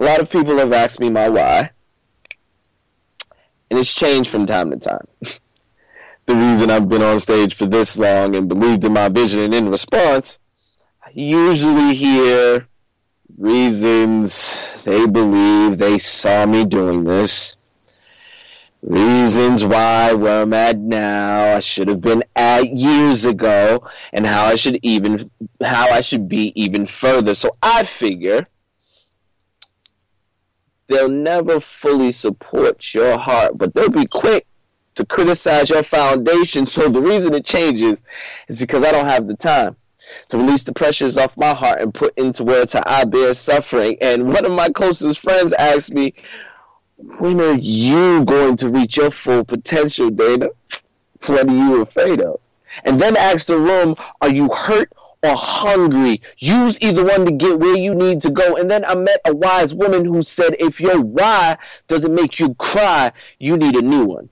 A lot of people have asked me my why, and it's changed from time to time. the reason I've been on stage for this long and believed in my vision, and in response, I usually hear reasons they believe they saw me doing this reasons why where I'm at now I should have been at years ago and how I should even how I should be even further. So I figure they'll never fully support your heart, but they'll be quick to criticize your foundation. So the reason it changes is because I don't have the time to release the pressures off my heart and put into words how I bear suffering. And one of my closest friends asked me, when are you going to reach your full potential, Dana? What are you afraid of? And then asked the room, are you hurt or hungry? Use either one to get where you need to go. And then I met a wise woman who said, if your why doesn't make you cry, you need a new one.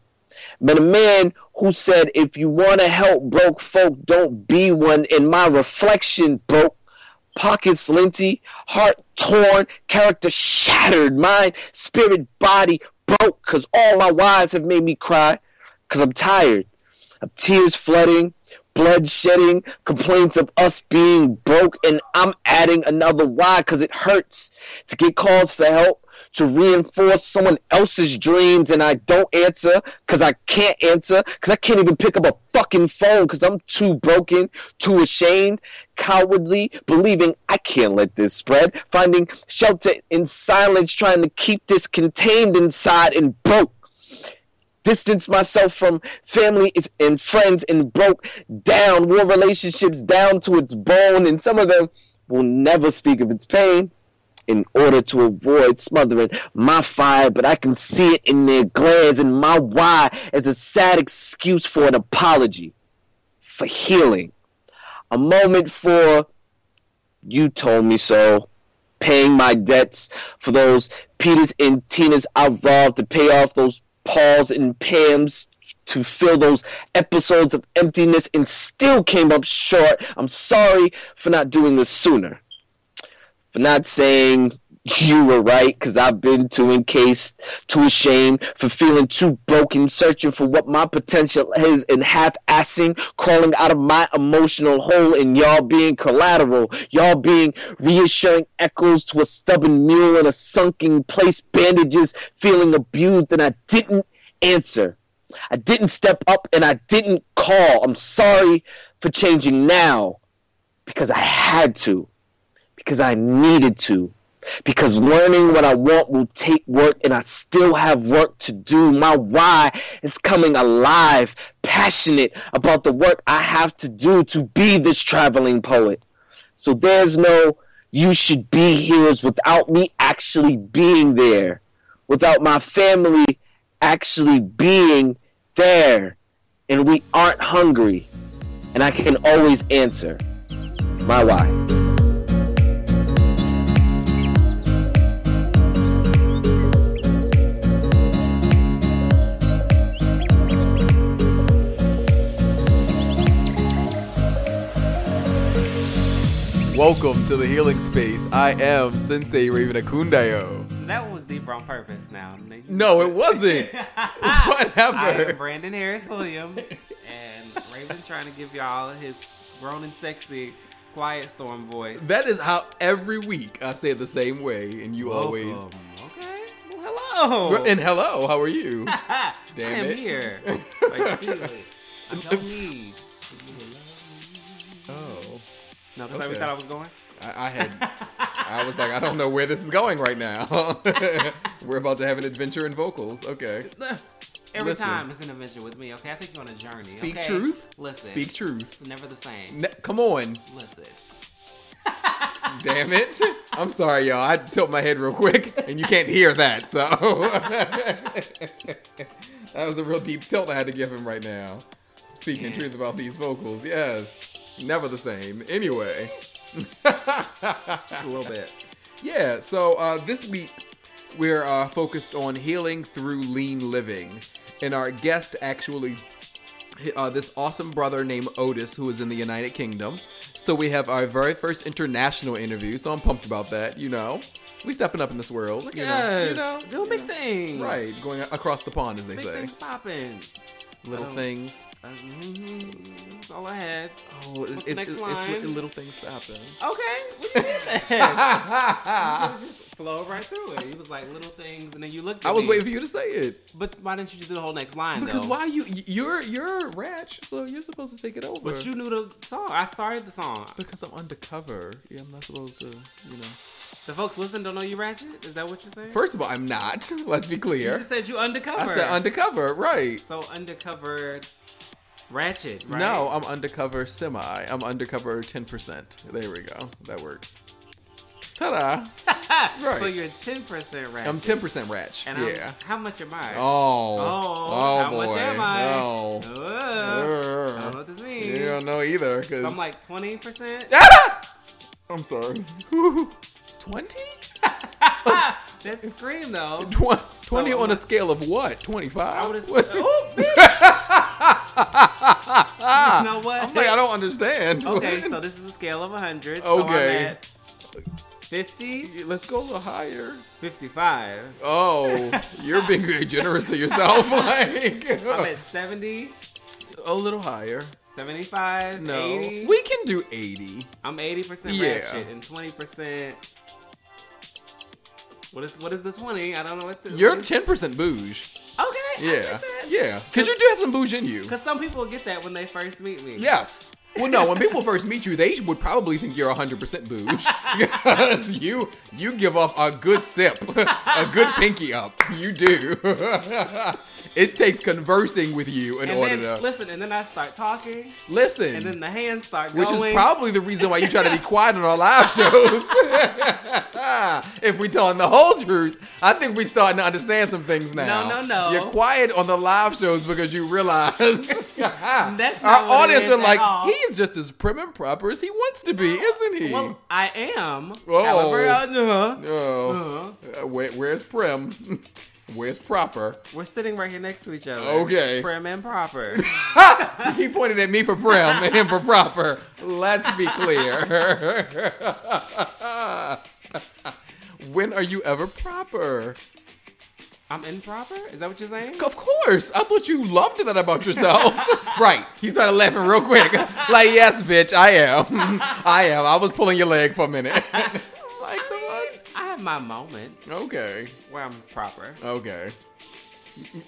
But a man who said, if you want to help broke folk, don't be one. In my reflection broke pockets linty, heart torn, character shattered, mind, spirit, body broke, cause all my wives have made me cry, cause I'm tired of tears flooding, blood shedding, complaints of us being broke, and I'm adding another why, cause it hurts to get calls for help, to reinforce someone else's dreams and I don't answer because I can't answer because I can't even pick up a fucking phone because I'm too broken, too ashamed, cowardly, believing I can't let this spread, finding shelter in silence, trying to keep this contained inside and broke distance myself from family and friends and broke down, wore relationships down to its bone, and some of them will never speak of its pain in order to avoid smothering my fire, but I can see it in their glares and my why as a sad excuse for an apology, for healing, a moment for you told me so, paying my debts for those Peters and Tinas I robbed to pay off those Pauls and Pams to fill those episodes of emptiness and still came up short. I'm sorry for not doing this sooner for not saying you were right because I've been too encased, too ashamed, for feeling too broken, searching for what my potential is and half assing, crawling out of my emotional hole, and y'all being collateral, y'all being reassuring echoes to a stubborn mule in a sunken place, bandages, feeling abused, and I didn't answer. I didn't step up and I didn't call. I'm sorry for changing now because I had to because I needed to. Because learning what I want will take work and I still have work to do. My why is coming alive, passionate about the work I have to do to be this traveling poet. So there's no you should be here without me actually being there, without my family actually being there. And we aren't hungry. And I can always answer my why. Welcome to the healing space. I am Sensei Raven Akundayo. That was deeper on purpose now. No, it wasn't. Whatever. I am Brandon Harris Williams, and Raven's trying to give y'all his grown and sexy quiet storm voice. That is how every week I say it the same way, and you Welcome. always. Okay. Well, hello. And hello, how are you? Damn I am it. here. Like, seriously, I don't need no, because okay. I thought I was going. I, I had. I was like, I don't know where this is going right now. We're about to have an adventure in vocals. Okay. Every Listen. time it's an adventure with me. Okay, I take you on a journey. Speak okay? truth. Listen. Speak truth. It's never the same. Ne- come on. Listen. Damn it. I'm sorry, y'all. I tilt my head real quick, and you can't hear that. So that was a real deep tilt I had to give him right now. Speaking yeah. truth about these vocals, yes. Never the same. Anyway. Just a little bit. Yeah, so uh, this week we're uh, focused on healing through lean living. And our guest actually, uh, this awesome brother named Otis, who is in the United Kingdom. So we have our very first international interview, so I'm pumped about that, you know. We stepping up in this world. Look you know. You know, doing big things. right? Going across the pond, as they Big say. things popping. Little Um, things. Uh, mhm, That's all I had. Oh, it's, what's the next it's, line? li- little things happen. Okay, that. you just flow right through it. He was like little things, and then you looked. At I was me. waiting for you to say it. But why didn't you just do the whole next line Because though? why you you're you're Ratch, so you're supposed to take it over. But you knew the song. I started the song. because I'm undercover. Yeah, I'm not supposed to, you know. The folks listen don't know you ratchet. Is that what you're saying? First of all, I'm not. Let's be clear. you just said you undercover. I said undercover, right? So undercover ratchet, right? No, I'm undercover semi. I'm undercover 10%. There we go. That works. Ta-da! right. So you're ten percent ratchet. I'm 10% ratchet. And I'm- yeah. how much am I? Oh. Oh, oh how boy. much am I? Oh. I don't know what this means. You don't know either, because So I'm like twenty percent. I'm sorry. 20? That's scream though. Tw- 20 So, on a scale of what? 25? I would have. Oh, bitch. you know what? I'm like, I don't understand. Okay, so this is a scale of 100. Okay. So I'm at 50, Let's go a little higher. 55. Oh, you're being very generous to yourself. like, I'm at 70, a little higher. 75, No, 80. we can do 80. I'm 80% Yeah. ratchet and 20%. What is what is the 20? I don't know what the. You're 10% bouge. Okay. Yeah, yeah. Because you do have some bouge in you. Because some people get that when they first meet me. Yes. Well, no. When people first meet you, they would probably think you're 100% booge because you you give off a good sip, a good pinky up. You do. it takes conversing with you in And order then, to listen, and then I start talking, listen. and then the hands start which going. is probably the reason why you try to be quiet on our live shows. if we telling the whole truth, I think we starting to understand some things now. No, no, no. You're quiet on the live shows because you realize That's our audience are like, all. he's just as prim and proper as he wants to be, isn't he? Well, I am. Oh. However, uh, uh, oh, Uh, where, where's prim? Where's proper? we're sitting right here next to each other. Okay. Prim and proper. he pointed at me for prim and him for proper. Let's be clear. when are you ever proper? I'm improper? Is that what you're saying? Of course. I thought you loved that about yourself. right. He started laughing real quick. Like, yes, bitch, I am. I am. I was pulling your leg for a minute. Like the what? I have my moments. Okay. Where I'm proper. Okay.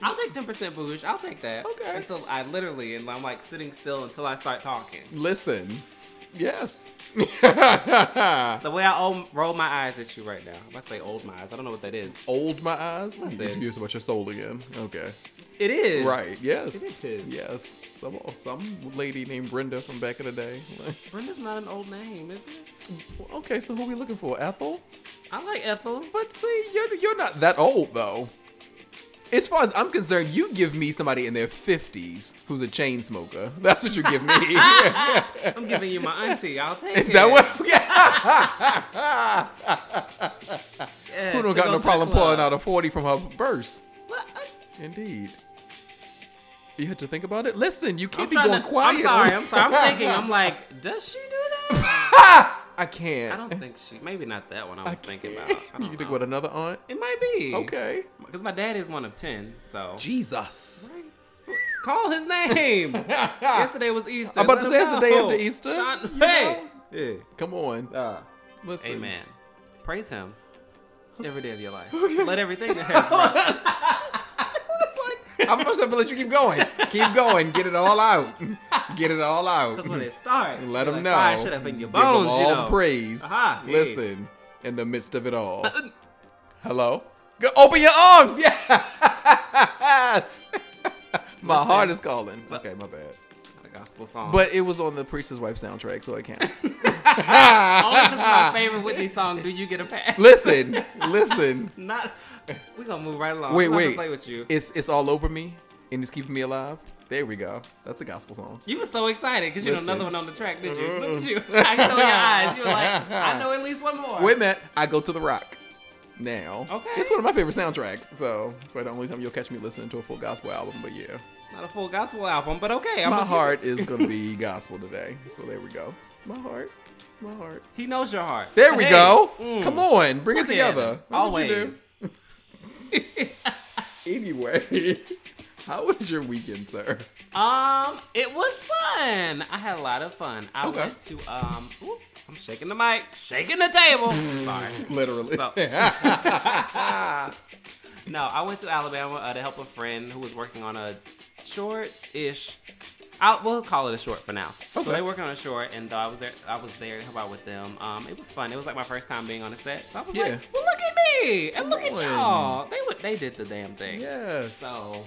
I'll take 10% booge. I'll take that. Okay. Until I literally, and I'm like sitting still until I start talking. Listen. Yes. The way I o- roll my eyes at you right now. I'm about to say old my eyes. I don't know what that is. Old my eyes. Listen. You confused about your soul again. Okay. It is. Right. Yes. It is. Yes. Some some lady named Brenda from back in the day. Brenda's not an old name, is it? okay, so who are we looking for? Ethel? I like Ethel. But see, you're you're not that old though. As far as I'm concerned, you give me somebody in their fifties who's a chain smoker. That's what you give me. I'm giving you my auntie. I'll take Is it. that what? Yes, Who don't got no problem club. pulling out a forty from her purse? What? Indeed. You had to think about it. Listen, you I'm can't be trying going to- quiet. I'm sorry. I'm sorry. I'm thinking. I'm like, does she do that? I can't. I don't think she. Maybe not that one. I was thinking about. I You think know. what another aunt? It might be. Okay. Because my dad is one of ten. So. Jesus. Right. Call his name. Yesterday was Easter. I'm about to say it's the day after Easter, Sean- hey. Yeah. Come on. Uh, Listen. amen. Praise him every day of your life. Let everything that has. I'm just gonna let you keep going. Keep going. Get it all out. Get it all out. Because when it starts, Let them like, know. Fire shut up in your Give 'em bones, all you know. the praise. Uh-huh, yeah. Listen, in the midst of it all. Hello? Go, open your arms. Yes. my Listen. heart is calling. Okay, my bad. It's not a gospel song. But it was on the Preacher's Wife soundtrack, so it counts. only because my favorite Whitney song, "Do You Get a Pass?" listen, listen. Not. We gonna move right along. Wait, I'm wait. Play with you. It's it's all over me, and it's keeping me alive. There we go. That's a gospel song. You were so excited because you know another one on the track, did you? Mm-hmm. Look at you. I can tell your eyes. You were like, I know at least one more. Wait a minute. I go to the rock. Now. Okay. It's one of my favorite soundtracks, so it's probably the only time you'll catch me listening to a full gospel album. But yeah, Not a full gospel album, but okay. I'm my heart is gonna be gospel today. So there we go. My heart. My heart. He knows your heart. There we Hey, go. mm, Come on, bring it together. What Always. Anyway, how was your weekend, sir? Um, it was fun. I had a lot of fun. I Okay. went to um. ooh, I'm shaking the mic, shaking the table. Sorry. Literally. So- No, I went to Alabama uh, to help a friend who was working on a short-ish. I'll, we'll call it a short for now. Okay. So they working on a short, and uh, I was there. I was there to help out with them. Um, it was fun. It was like my first time being on a set. So I was Yeah. like, "Well, look at me, and look at y'all. They would, they did the damn thing. yes. So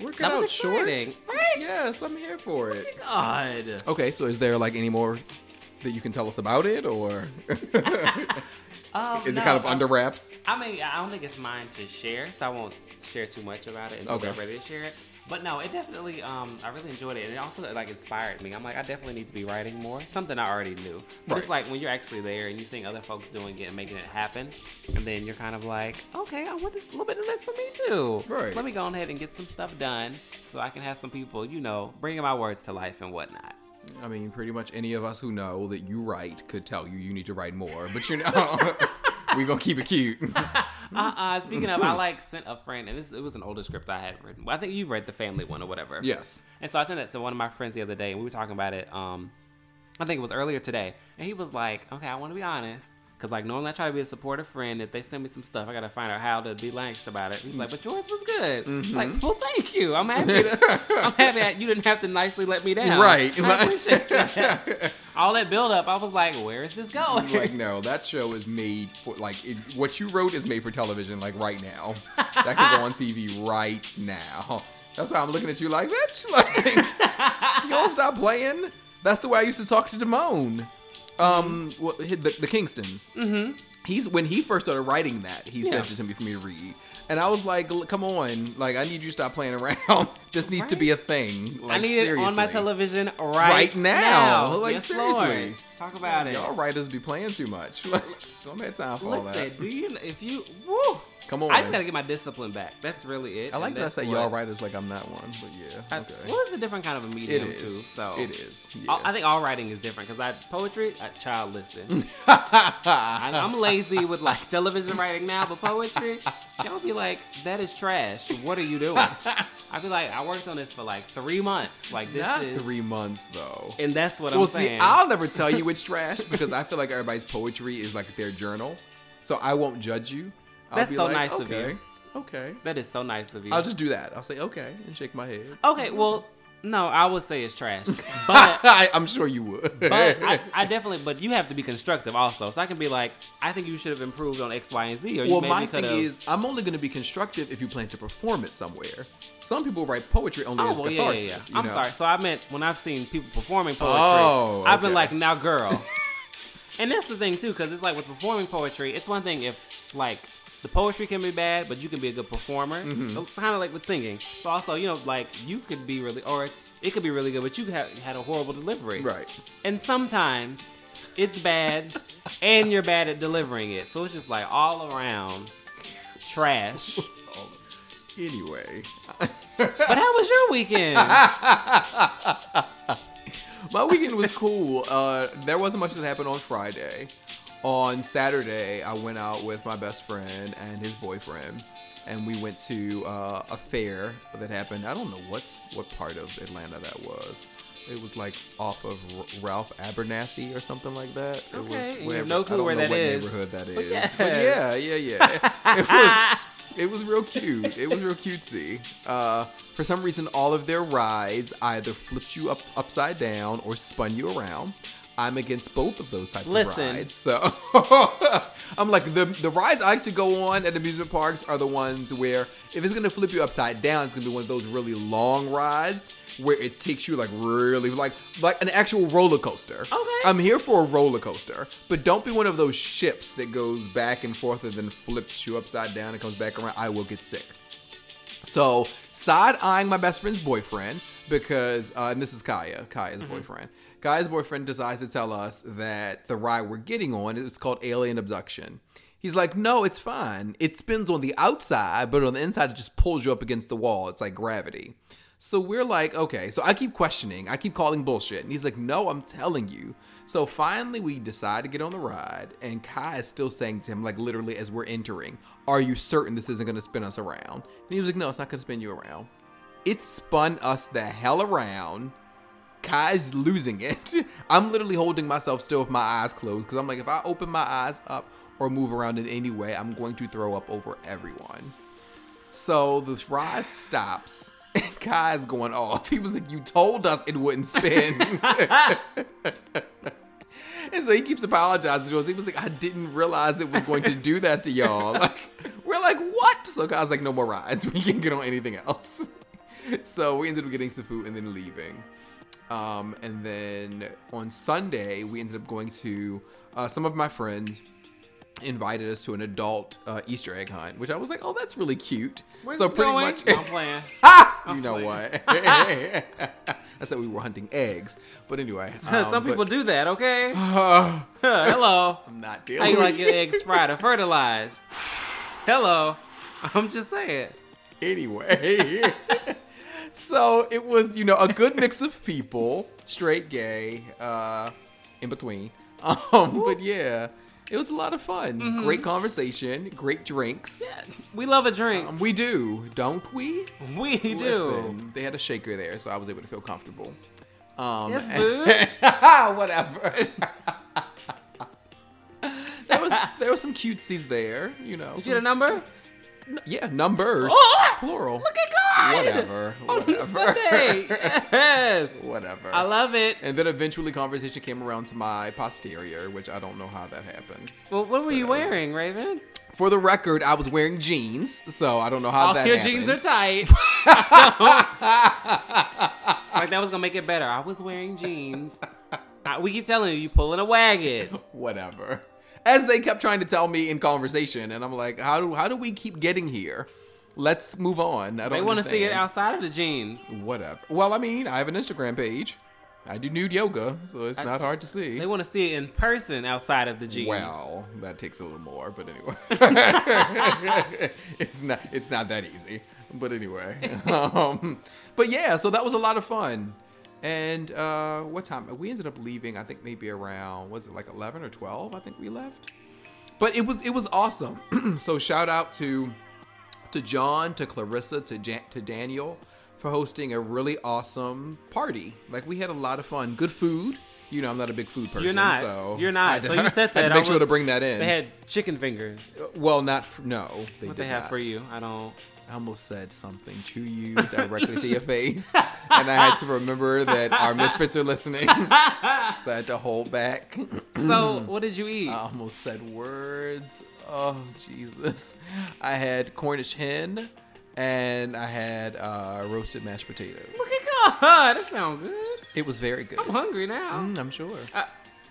Work it that was out short. exciting, right? Yes, I'm here for it. God. Okay, so is there like any more that you can tell us about it, or Um, is it kind of under wraps? I mean, I don't think it's mine to share, so I won't share too much about it until Okay. we're ready to share it. But no, it definitely, um, I really enjoyed it, and it also like inspired me. I'm like, I definitely need to be writing more. Something I already knew, but it's like when you're actually there and you're seeing other folks doing it and making it happen, and then you're kind of like, okay, I want this a little bit of this for me too. Right. So let me go ahead and get some stuff done, so I can have some people, you know, bringing my words to life and whatnot. I mean, pretty much any of us who know that you write could tell you you need to write more, but you know, we gonna keep it cute. Uh-uh. Speaking of, I like sent a friend, and this it was an older script I had written. I think you read the family one or whatever. yes. And so I sent it to one of my friends the other day, and we were talking about it. Um, I think it was earlier today, and he was like, "Okay, I want to be honest." Cause like normally I try to be a supportive friend. If they send me some stuff, I gotta find out how to be nice about it. He's like, "But yours was good." He's like, mm-hmm. "Well, thank you. I'm happy. To, I'm happy that you didn't have to nicely let me down." Right. I appreciate that. All that build up, I was like, "Where is this going?" like no, that show is made for like it, what you wrote is made for television, like right now. That could go on TV right now. That's why I'm looking at you like, bitch, like you don't stop playing. That's the way I used to talk to Damone. Um, well, the, the Kingstons. Mm-hmm. He's when he first started writing that, he Yeah. sent it to me for me to read. And I was like, "Come on, like I need you to stop playing around. this needs to be a thing. Like I need it on my television right, Right now. Like, yes, seriously. Lord. Talk about it. Y'all writers be playing too much. Like, don't have time for all Listen, that. do you if you woo, Come on. I just gotta get my discipline back. That's really it. I like that I say what- y'all writers like I'm not one, but yeah. I- Okay. Well, it's a different kind of a medium too. So it is. I- Yeah. I think all writing is different because I poetry, I, child listen. I, I'm lazy with like television writing now, but poetry, y'all be like, that is trash. What are you doing? I'd be like, I worked on this for like three months. Like this not is three months though. and that's what well, I'm saying. Well, see, saying. I'll never tell you it's trash because I feel like everybody's poetry is like their journal, so I won't judge you. I'll That's so like, nice of you. Okay. that is so nice of you. I'll just do that. I'll say okay and shake my head. okay, well, no, I would say it's trash, but I, I'm sure you would. but I, I definitely, but you have to be constructive also. So I can be like, I think you should have improved on X, Y, and Z, or well, my thing have. is, I'm only going to be constructive if you plan to perform it somewhere. Some people write poetry only Oh as well, catharsis. yeah, yeah. you I'm know? sorry. So I meant when I've seen people performing poetry, Oh, I've been like, now, girl. and that's the thing too, because it's like with performing poetry, it's one thing if like the poetry can be bad, but you can be a good performer. Mm-hmm. It's kind of like with singing. So also, you know, like you could be really, or it could be really good, but you have had a horrible delivery. Right. And sometimes it's bad, and you're bad at delivering it. So it's just like all around trash. Anyway, But how was your weekend? my weekend was cool. Uh, there wasn't much that happened on Friday. On Saturday, I went out with my best friend and his boyfriend, and we went to uh, a fair that happened. I don't know what's what part of Atlanta that was. It was like off of R- Ralph Abernathy or something like that. It Okay, was and you have no clue I don't where know that what is. neighborhood that But is. But yeah, yeah, yeah. It was it was real cute. It was real cutesy. Uh, for some reason, all of their rides either flipped you up upside down or spun you around. I'm against both of those types Listen. of rides. So I'm like the the rides I like to go on at amusement parks are the ones where if it's gonna flip you upside down, it's gonna be one of those really long rides where it takes you like really like like an actual roller coaster. Okay. I'm here for a roller coaster, but don't be one of those ships that goes back and forth and then flips you upside down and comes back around. I will get sick. So side eyeing my best friend's boyfriend because, uh, and this is Kaya, Kaya's boyfriend. Kaya's boyfriend decides to tell us that the ride we're getting on is called alien abduction. He's like, no, it's fine. It spins on the outside, but on the inside, it just pulls you up against the wall. It's like gravity. So we're like, okay. So I keep questioning. I keep calling bullshit. And he's like, no, I'm telling you. So finally, we decide to get on the ride. And Kai is still saying to him, like literally as we're entering, are you certain this isn't going to spin us around? And he was like, no, it's not going to spin you around. It spun us the hell around. Kai's losing it. I'm literally holding myself still with my eyes closed because I'm like, if I open my eyes up or move around in any way, I'm going to throw up over everyone. So the ride stops. And Kai's going off. He was like, You told us it wouldn't spin. and so he keeps apologizing to us. He was like, I didn't realize it was going to do that to y'all. Like, we're like, What? So Kai's like, No more rides. We can't get on anything else. so we ended up getting some food and then leaving. Um, and then on Sunday, we ended up going to uh, some of my friends invited us to an adult uh, Easter egg hunt, which I was like, oh, that's really cute. Where's so pretty going? much, I'm playing. you know playing. what? I said we were hunting eggs, but anyway, um, Some people but- do that, okay? Uh, Hello. I'm not dealing. How you like your eggs fried or fertilized? Hello. I'm just saying. anyway. So it was, you know, a good mix of people, straight, gay, uh, in between. Um, but yeah, it was a lot of fun. Mm-hmm. Great conversation, great drinks. We love a drink. Um, we do, don't we? we do. They had a shaker there, so I was able to feel comfortable. Um, Yes, whatever. there was there was some cutesies there, you know. You get a number? Yeah, numbers. Oh, plural. Look at God. Whatever. On Whatever. Sunday. Yes. whatever. I love it. and then eventually conversation came around to my posterior, which I don't know how that happened. Well, what were you wearing, Raven? For the record, I was wearing jeans, so I don't know how Oh, that your happened. jeans are tight. like that was gonna make it better. I was wearing jeans. I- we keep telling you, you pulling a wagon. whatever. As they kept trying to tell me in conversation, and I'm like, how do how do we keep getting here? Let's move on. I don't They want to see it outside of the jeans. Whatever. Well, I mean, I have an Instagram page. I do nude yoga, so it's not hard to see. They want to see it in person outside of the jeans. Well, that takes a little more, but anyway, it's not it's not that easy. But anyway, um, but yeah, so that was a lot of fun. And uh, what time? We ended up leaving. I think maybe around was it like eleven or twelve? I think we left. But it was it was awesome. so shout out to to John, to Clarissa, to Jan- to Daniel for hosting a really awesome party. Like we had a lot of fun. Good food. You know, I'm not a big food person. You're not. So You're not. So you said that. I make sure to bring that in. They had chicken fingers. well, not f- no. They What they have not. for you? I don't. I almost said something to you directly to your face, and I had to remember that our misfits are listening, so I had to hold back. So what did you eat? I almost said words. Oh Jesus! I had Cornish hen, and I had uh, roasted mashed potatoes. Look at God. That sounds good. It was very good. I'm hungry now. Mm, I'm sure. Uh,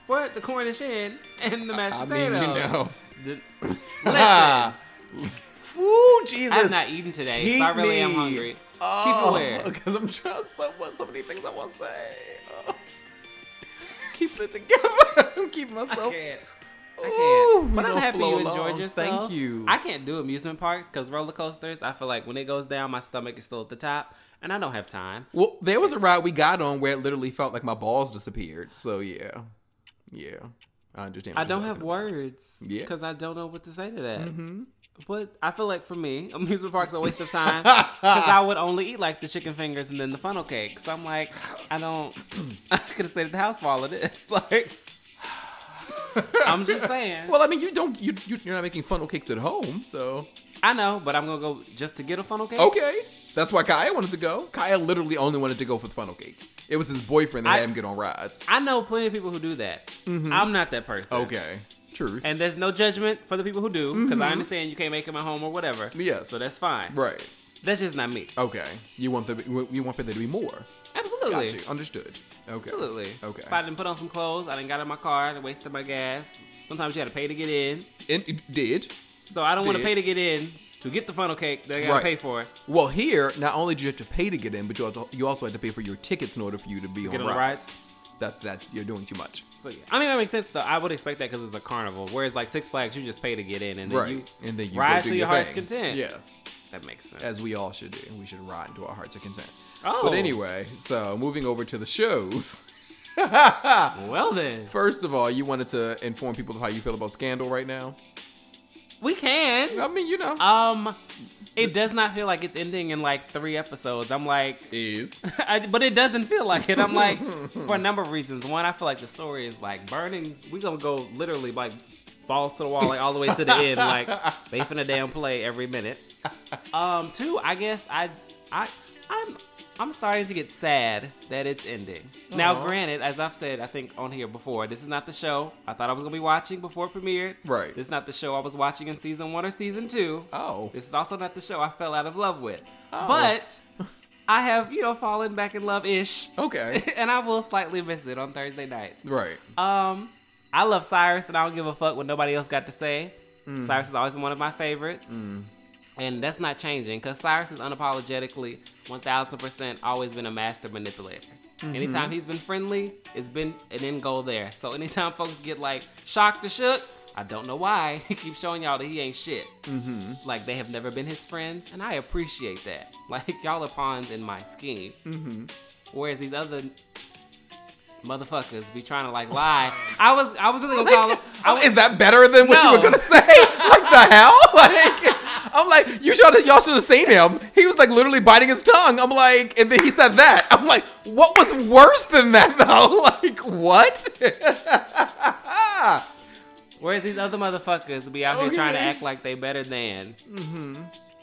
for the Cornish hen and the mashed I potatoes. mean, you know. Listen, Ooh, Jesus. I've not eaten today, so I really am hungry. Oh, aware. Because I'm trying so much, so many things I want to say. Oh. Keeping it together. I'm keeping I myself. can't. I Ooh, can't. But I'm happy you enjoyed along. yourself. Thank you. I can't do amusement parks because roller coasters. I feel like when it goes down, my stomach is still at the top, and I don't have time. Well, there was a ride we got on where it literally felt like my balls disappeared. So yeah, yeah, I understand. I you're don't have talking words Yeah. because I don't know what to say to that. Mhm. But I feel like for me, amusement parks are a waste of time because I would only eat like the chicken fingers and then the funnel cake. So I'm like, I don't. I could have stayed at the house for all of this. Like, I'm just saying. Well, I mean, you don't. You, you you're not making funnel cakes at home, so I know, but I'm gonna go just to get a funnel cake. okay. That's why Kaya wanted to go. Kaya literally only wanted to go for the funnel cake. It was his boyfriend that I- had him get on rides. I know plenty of people who do that. I'm not that person. Mm-hmm. Okay, truth. And there's no judgment for the people who do, because I understand you can't make them at home or whatever. Mm-hmm. Yes. So that's fine. right. That's just not me. Okay. You want the you want for there to be more. Absolutely. Got you. Understood. Okay. Absolutely. Okay. If I didn't put on some clothes, I didn't got in my car, I wasted my gas. Sometimes you had to pay to get in. And it did. So I don't want to pay to get in to get the funnel cake that I gotta Right. pay for. it. Well, here not only do you have to pay to get in, but you also, you also had to pay for your tickets in order for you to be Get on on rides. rides. That's that's you're doing too much. So yeah. I mean that makes sense though. I would expect that because it's a carnival. Whereas like Six Flags, you just pay to get in and then right. you and then you ride to your heart's thing. content. Yes. That makes sense. as we all should do. We should ride into our hearts of content. Oh. But anyway, so moving over to the shows. well then, First of all, you wanted to inform people of how you feel about Scandal right now. We can. I mean, you know, Um, it does not feel like it's ending in like three episodes. I'm like, is I, but it doesn't feel like it. I'm like, for a number of reasons. One, I feel like the story is like burning. We gonna go literally like balls to the wall, like all the way to the end. Like they finna damn play every minute. Um, two, I guess I, I, I'm. I'm starting to get sad that it's ending. Now, granted, as I've said, I think on here before, this is not the show I thought I was gonna be watching before it premiered. Right. This is not the show I was watching in season one or season two. Oh. This is also not the show I fell out of love with. Oh. But I have, you know, fallen back in love ish. okay. and I will slightly miss it on Thursday nights. right. Um, I love Cyrus and I don't give a fuck what nobody else got to say. Mm. Cyrus has always been one of my favorites. And that's not changing because Cyrus is unapologetically 1000% always been a master manipulator. Mm-hmm. Anytime he's been friendly, it's been an end goal there. So anytime folks get like shocked or shook, I don't know why. He keeps showing y'all that he ain't shit. Mm-hmm. Like they have never been his friends, and I appreciate that. Like y'all are pawns in my scheme. Mm-hmm. Whereas these other motherfuckers be trying to like lie. I was I was really gonna call them. I was, Is that better than what you were gonna say? like the hell? Like I'm like, you should y'all should have seen him. He was like literally biting his tongue. I'm like, and then he said that. I'm like, what was worse than that though? Like what? Whereas these other motherfuckers be out here trying to act like they better than. Mm-hmm.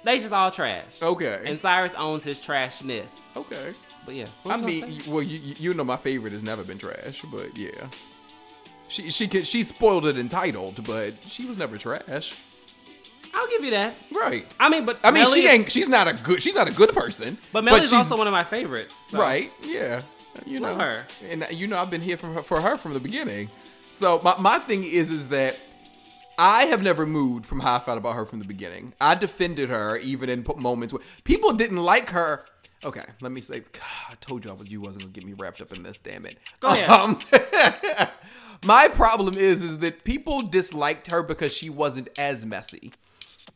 They just all trash. okay. And Cyrus owns his trashness. okay. But yes, I mean, well, you, you- you know, my favorite has never been trash, but yeah. She she can she spoiled it entitled, but she was never trash. I'll give you that. Right. I mean, but I mean, Mellie she is- ain't. She's not a good. She's not a good person. But Mellie's she's- also one of my favorites. so- Right. Yeah. You know Love her. and you know I've been here from her, for her from the beginning. So my my thing is is that I have never moved from how I felt about her from the beginning. I defended her even in p- moments where people didn't like her. Okay, let me say. God, I told you I was you wasn't gonna get me wrapped up in this. Damn it. Go ahead. Um, my problem is is that people disliked her because she wasn't as messy.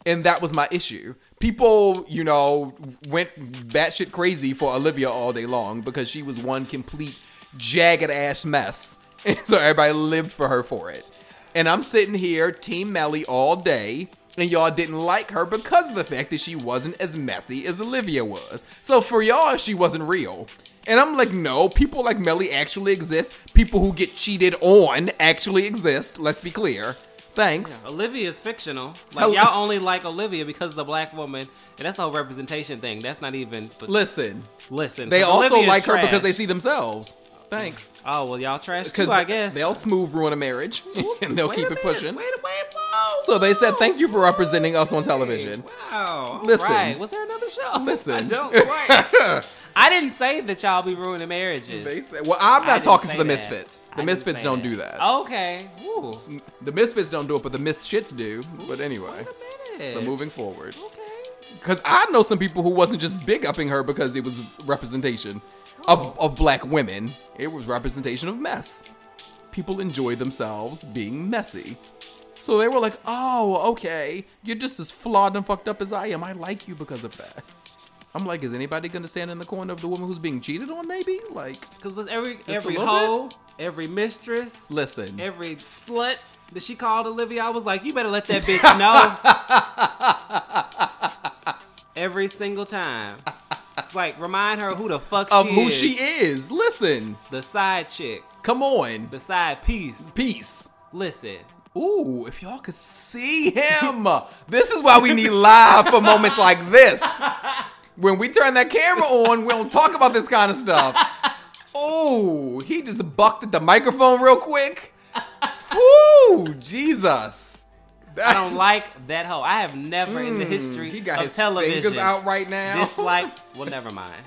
And that was my issue. People, you know, went batshit crazy for Olivia all day long because she was one complete jagged ass mess. And so everybody lived for her for it. And I'm sitting here, Team Mellie, all day, and y'all didn't like her because of the fact that she wasn't as messy as Olivia was. So for y'all, she wasn't real. And I'm like, no, people like Mellie actually exist. People who get cheated on actually exist. Let's be clear. Thanks. Olivia is fictional. Like Hello- y'all only like Olivia because it's a black woman, and that's a whole representation thing. That's not even. Listen, listen, They also Olivia's like her because they see themselves. Thanks. Oh well, y'all trash too, I guess. they'll smooth ruin a marriage and they'll Wait keep it minute, pushing. Wait, wait, whoa, So they said, "Thank you for representing us on television." Wow. Listen. right. Was there another show? Listen. I don't quite. I didn't say that y'all be ruining marriages. They "Well, I'm not talking to the that. misfits. The misfits don't do that. Okay. Ooh. The misfits don't do it, but the misshits do. But anyway, Wait a minute. so moving forward, Okay. because I know some people who wasn't just big upping her because it was representation Oh. of of black women. It was representation of mess. People enjoy themselves being messy. So they were like, "Oh, okay, you're just as flawed and fucked up as I am. I like you because of that." I'm like, is anybody gonna stand in the corner of the woman who's being cheated on? Maybe like, Cause every every hoe, every mistress, listen, every slut that she called Olivia, I was like, you better let that bitch know. every single time. It's like remind her who the fuck of she who is. she is. Listen, The side chick, come on, the side piece. peace. Listen, Ooh, if y'all could see him. this is why we need live for moments like this. When we turn that camera on, we don't talk about this kind of stuff. Oh, he just bucked at the microphone real quick. Woo, Jesus. I don't like that hoe. I have never in the history Hmm, He got of his television fingers out right now. disliked. Well, never mind.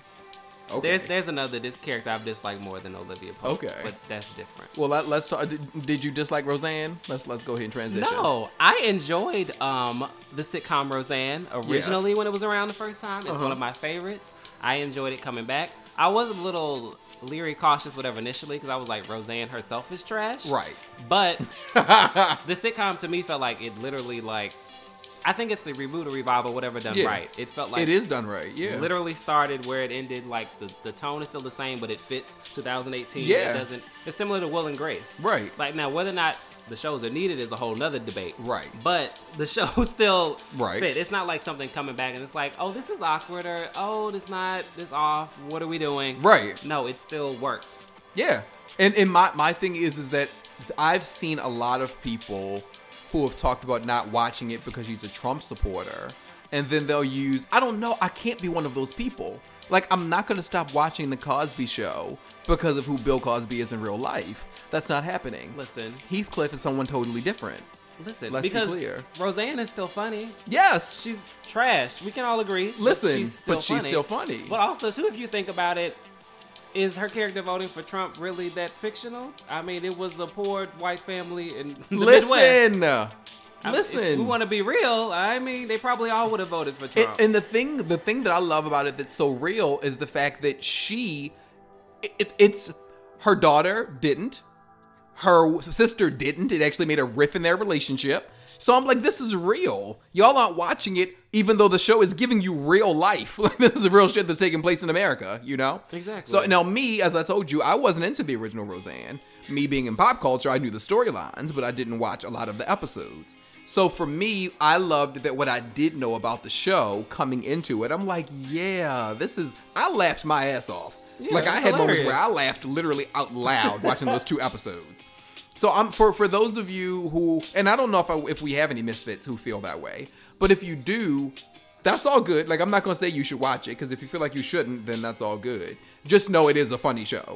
Okay. There's there's another dis- character I've disliked more than Olivia Pope. Okay. but that's different. well, let, us talk. Did, did you dislike Roseanne? Let's let's go ahead and transition. No, I enjoyed um the sitcom Roseanne originally Yes. when it was around the first time. It's Uh-huh. one of my favorites. I enjoyed it coming back. I was a little leery, cautious, whatever initially because I was like Roseanne herself is trash. Right. But the sitcom to me felt like it literally like I think it's a reboot or revival, whatever done Yeah. right. It felt like it is done right. Yeah. literally started where it ended. Like the, the tone is still the same, but it fits 2018. Yeah. It doesn't. It's similar to Will and Grace. Right. Like now, whether or not the shows are needed is a whole nother debate. Right. But the show still Right. fit. It's not like something coming back and it's like, oh, this is awkward or oh, this not this off. What are we doing? Right. No, it still worked. Yeah. And and my my thing is is that I've seen a lot of people who have talked about not watching it because he's a Trump supporter. And then they'll use I don't know, I can't be one of those people. Like I'm not going to stop watching the Cosby show because of who Bill Cosby is in real life. That's not happening. Listen, Heathcliff is someone totally different. listen. Let's be because clear. Roseanne is still funny. Yes. She's trash. We can all agree. but Listen, she's still but she's funny. still funny. But also, too, if you think about it, is her character voting for Trump really that fictional? I mean, it was a poor white family in the Midwest. Listen. I- Listen. If we want to be real. I mean, they probably all would have voted for And, Trump. and the thing, the thing that I love about it that's so real is the fact that she, it, it's her daughter didn't, her sister didn't. It actually made a riff in their relationship. So I'm like, this is real. Y'all aren't watching it, even though the show is giving you real life. Like this is real shit that's taking place in America. You know? Exactly. So now me, as I told you, I wasn't into the original Roseanne. Me being in pop culture, I knew the storylines, but I didn't watch a lot of the episodes. So for me, I loved that what I did know about the show coming into it. I'm like, yeah, this is. I laughed my ass off. Yeah, like I had moments where I laughed literally out loud watching those two episodes. So I'm for for those of you who, and I don't know if I, if we have any misfits who feel that way, but if you do, that's all good. Like I'm not gonna say you should watch it because if you feel like you shouldn't, then that's all good. Just know it is a funny show.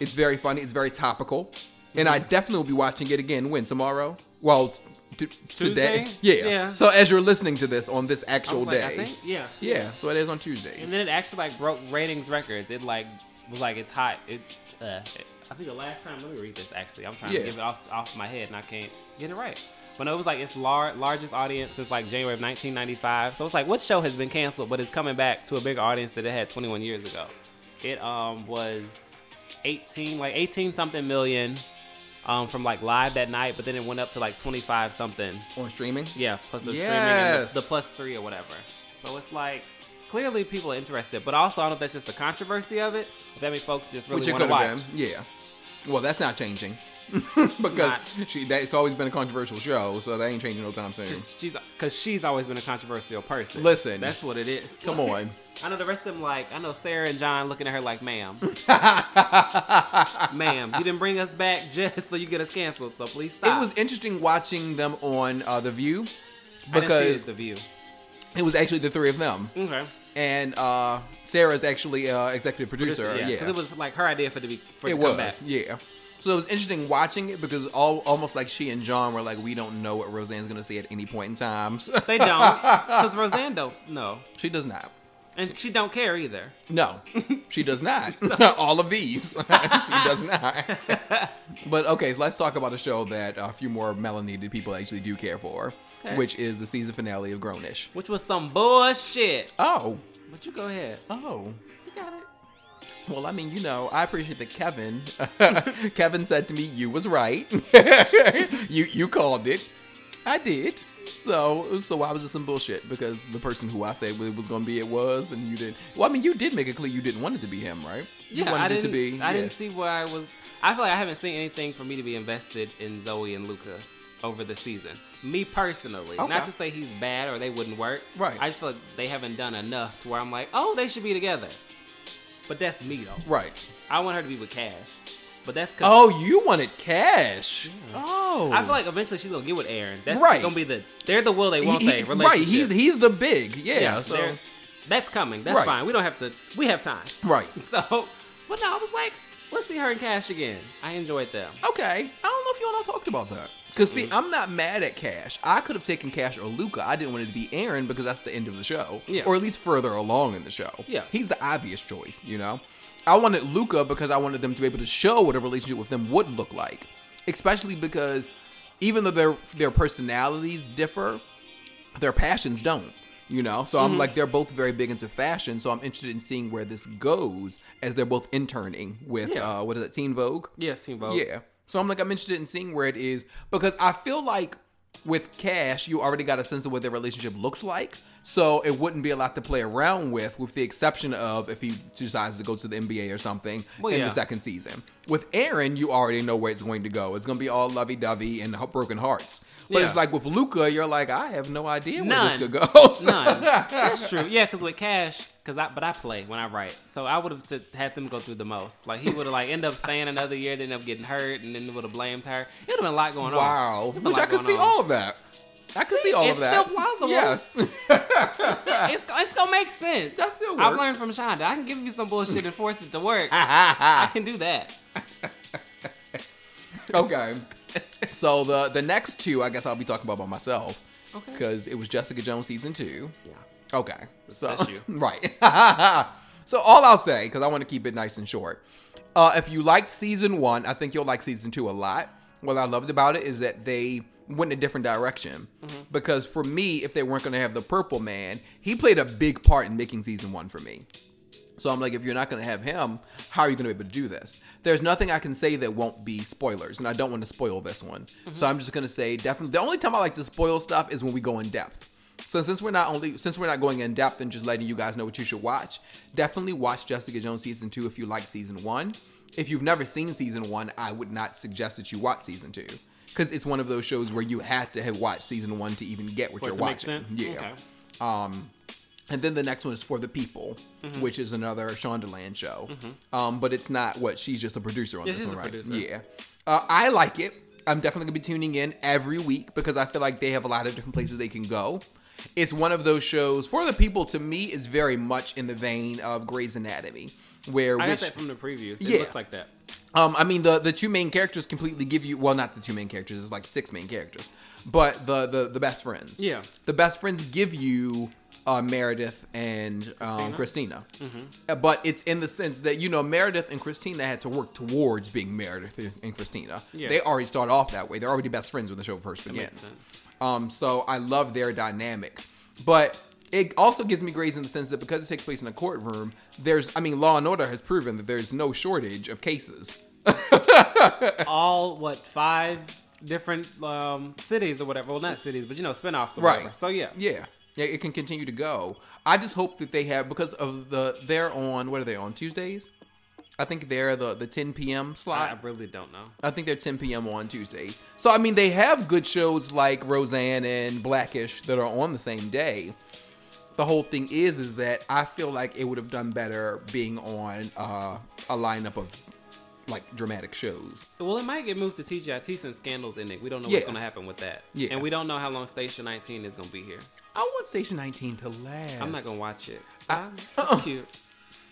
It's very funny. It's very topical, and I definitely will be watching it again. When tomorrow? Well, t- today. Tuesday? Yeah. Yeah. So as you're listening to this on this actual like, day, I think, yeah. yeah. So it is on Tuesday. And then it actually like broke ratings records. It like was like it's hot. It, uh, it- I think the last time. Let me read this. Actually, I'm trying Yeah. to give it off off my head and I can't get it right. But it was like its lar- largest audience since like January of 1995. So it's like what show has been canceled but is coming back to a bigger audience that it had 21 years ago. It um was 18 like 18 something million um from like live that night, but then it went up to like 25 something on streaming. yeah, plus the streaming and the, the plus three or whatever. So it's like clearly people are interested, but also I don't know if that's just the controversy of it. If that many folks just really want to watch. been. Yeah. Well, that's not changing. because she that it's always been a controversial show, so that ain't changing no time soon. She's because she's always been a controversial person. Listen. that's what it is. Come on. I know the rest of them like I know Sarah and John looking at her like, ma'am, ma'am, you didn't bring us back just so you get us canceled. So please stop. It was interesting watching them on uh, The View I didn't see because the view. it was actually the three of them, Okay. and uh, Sarah's actually uh, executive producer. yeah, yeah, because it was like her idea for it to be for it, to come was. back. Yeah. So it was interesting watching it because all almost like she and John were like, we don't know what Roseanne's gonna say at any point in time. They don't, because Roseanne don't know, she does not. and she don't care either. No, she does not. All of these, she does not. but okay, so let's talk about a show that a few more melanated people actually do care for, Okay. which is the season finale of Grownish. which was some bullshit. Oh, But you go ahead. oh. You got it. Well, I mean, you know, I appreciate that Kevin. Kevin said to me, "You was right. you you called it. I did." So so I was just some bullshit because the person who I said it was gonna be it was, and you didn't. Well, I mean, you did make it clear you didn't want it to be him, right? You Yeah, wanted I it didn't. to be. I didn't see where I was. I feel like I haven't seen anything for me to be invested in Zoe and Luca over the season. Me personally, Okay. not to say he's bad or they wouldn't work. Right. I just feel like they haven't done enough to where I'm like, oh, they should be together. But that's me though. Right. I want her to be with Cash. But that's cause Oh, you wanted cash. Oh. I feel like eventually she's gonna get with Aaron. That's Right. gonna be the they're the will they won't He- they he- relationship. right. He's he's the big. Yeah. so they're- that's coming. That's Right. fine. We don't have to. We have time. right. So, but no, I was like, let's see her and Cash again. I enjoyed them. Okay. I don't know if you and I talked about that. Cause Mm. see, I'm not mad at Cash. I could have taken Cash or Luca. I didn't want it to be Aaron because that's the end of the show, Yeah. or at least further along in the show. Yeah. He's the obvious choice, you know. I wanted Luca because I wanted them to be able to show what a relationship with them would look like, especially because even though their their personalities differ, their passions don't. You know, so Mm-hmm. I'm like they're both very big into fashion, so I'm interested in seeing where this goes as they're both interning with Yeah. uh, what is it, Teen Vogue? Yes, Teen Vogue. Yeah. So I'm like, I'm interested in seeing where it is because I feel like with Cash, you already got a sense of what their relationship looks like. So it wouldn't be a lot to play around with, with the exception of if he decides to go to the NBA or something Well, in yeah. the second season. With Aaron, you already know where it's going to go. It's going to be all lovey dovey and broken hearts. But it's like with Luca, you're like, I have no idea where None. this could go. So- None. That's true. Yeah, because with Cash, because I but I play when I write, so I would have had them go through the most. Like he would have like end up staying another year, then end up getting hurt, and then would have blamed her. It would have been a lot going on. Wow. Been a Which I could see on. all of that. I could see, See, all of it's that. still plausible. Yes. It's it's gonna make sense. That still I've learned from Shonda. I can give you some bullshit and force it to work. I can do that. okay. So the the next two, I guess I'll be talking about by myself. Okay. Because it was Jessica Jones season two. Yeah. Okay. So you. right. so all I'll say, because I want to keep it nice and short, uh, if you liked season one, I think you'll like season two a lot. What I loved about it is that they went in a different direction. Mm-hmm. Because for me, if they weren't going to have the Purple Man, he played a big part in making season one for me. So I'm like, if you're not going to have him, how are you going to be able to do this? There's nothing I can say that won't be spoilers, and I don't want to spoil this one. So I'm just going to say definitely. The only time I like to spoil stuff is when we go in depth. So since we're not only since we're not going in depth and just letting you guys know what you should watch, definitely watch Jessica Jones season two if you like season one. If you've never seen season one, I would not suggest that you watch season two because it's one of those shows where you have to have watched season one to even get what For you're watching. sense? Yeah. Okay. Um, and then the next one is For the People, Mm-hmm. which is another Shondaland show. Um, but it's not what she's just a producer on Yeah, this one, a right? producer. Yeah. Uh, I like it. I'm definitely gonna be tuning in every week because I feel like they have a lot of different places they can go. It's one of those shows for the people. To me, is very much in the vein of Grey's Anatomy, where I got that from the previews. It Yeah. looks like that. Um, I mean, the the two main characters completely give you well, not the two main characters. It's like six main characters, but the the the best friends. Yeah. the best friends give you uh, Meredith and um, Cristina. Uh, But it's in the sense that you know Meredith and Cristina had to work towards being Meredith and Cristina. Yeah. They already start off that way. They're already best friends when the show first makes begins. sense. Um, so I love their dynamic, but it also gives me grace in the sense that because it takes place in a courtroom, there's I mean Law and Order has proven that there's no shortage of cases. All what five different um, cities or whatever. Well, not cities, but you know, spinoffs or Right. whatever. So yeah. Yeah. Yeah, it can continue to go. I just hope that they have because of the they're on what are they on Tuesdays? I think they're the the 10 p.m. Slot. I really don't know. I think they're 10 p.m. on Tuesdays. So I mean, they have good shows like Roseanne and Blackish that are on the same day. The whole thing is, is that I feel like it would have done better being on uh, a lineup of like dramatic shows. Well, it might get moved to TGIT since Scandal's in it. We don't know Yeah. what's going to happen with that. Yeah. And we don't know how long Station 19 is going to be here. I want Station 19 to last. I'm not going to watch it. Um, uh-uh. cute.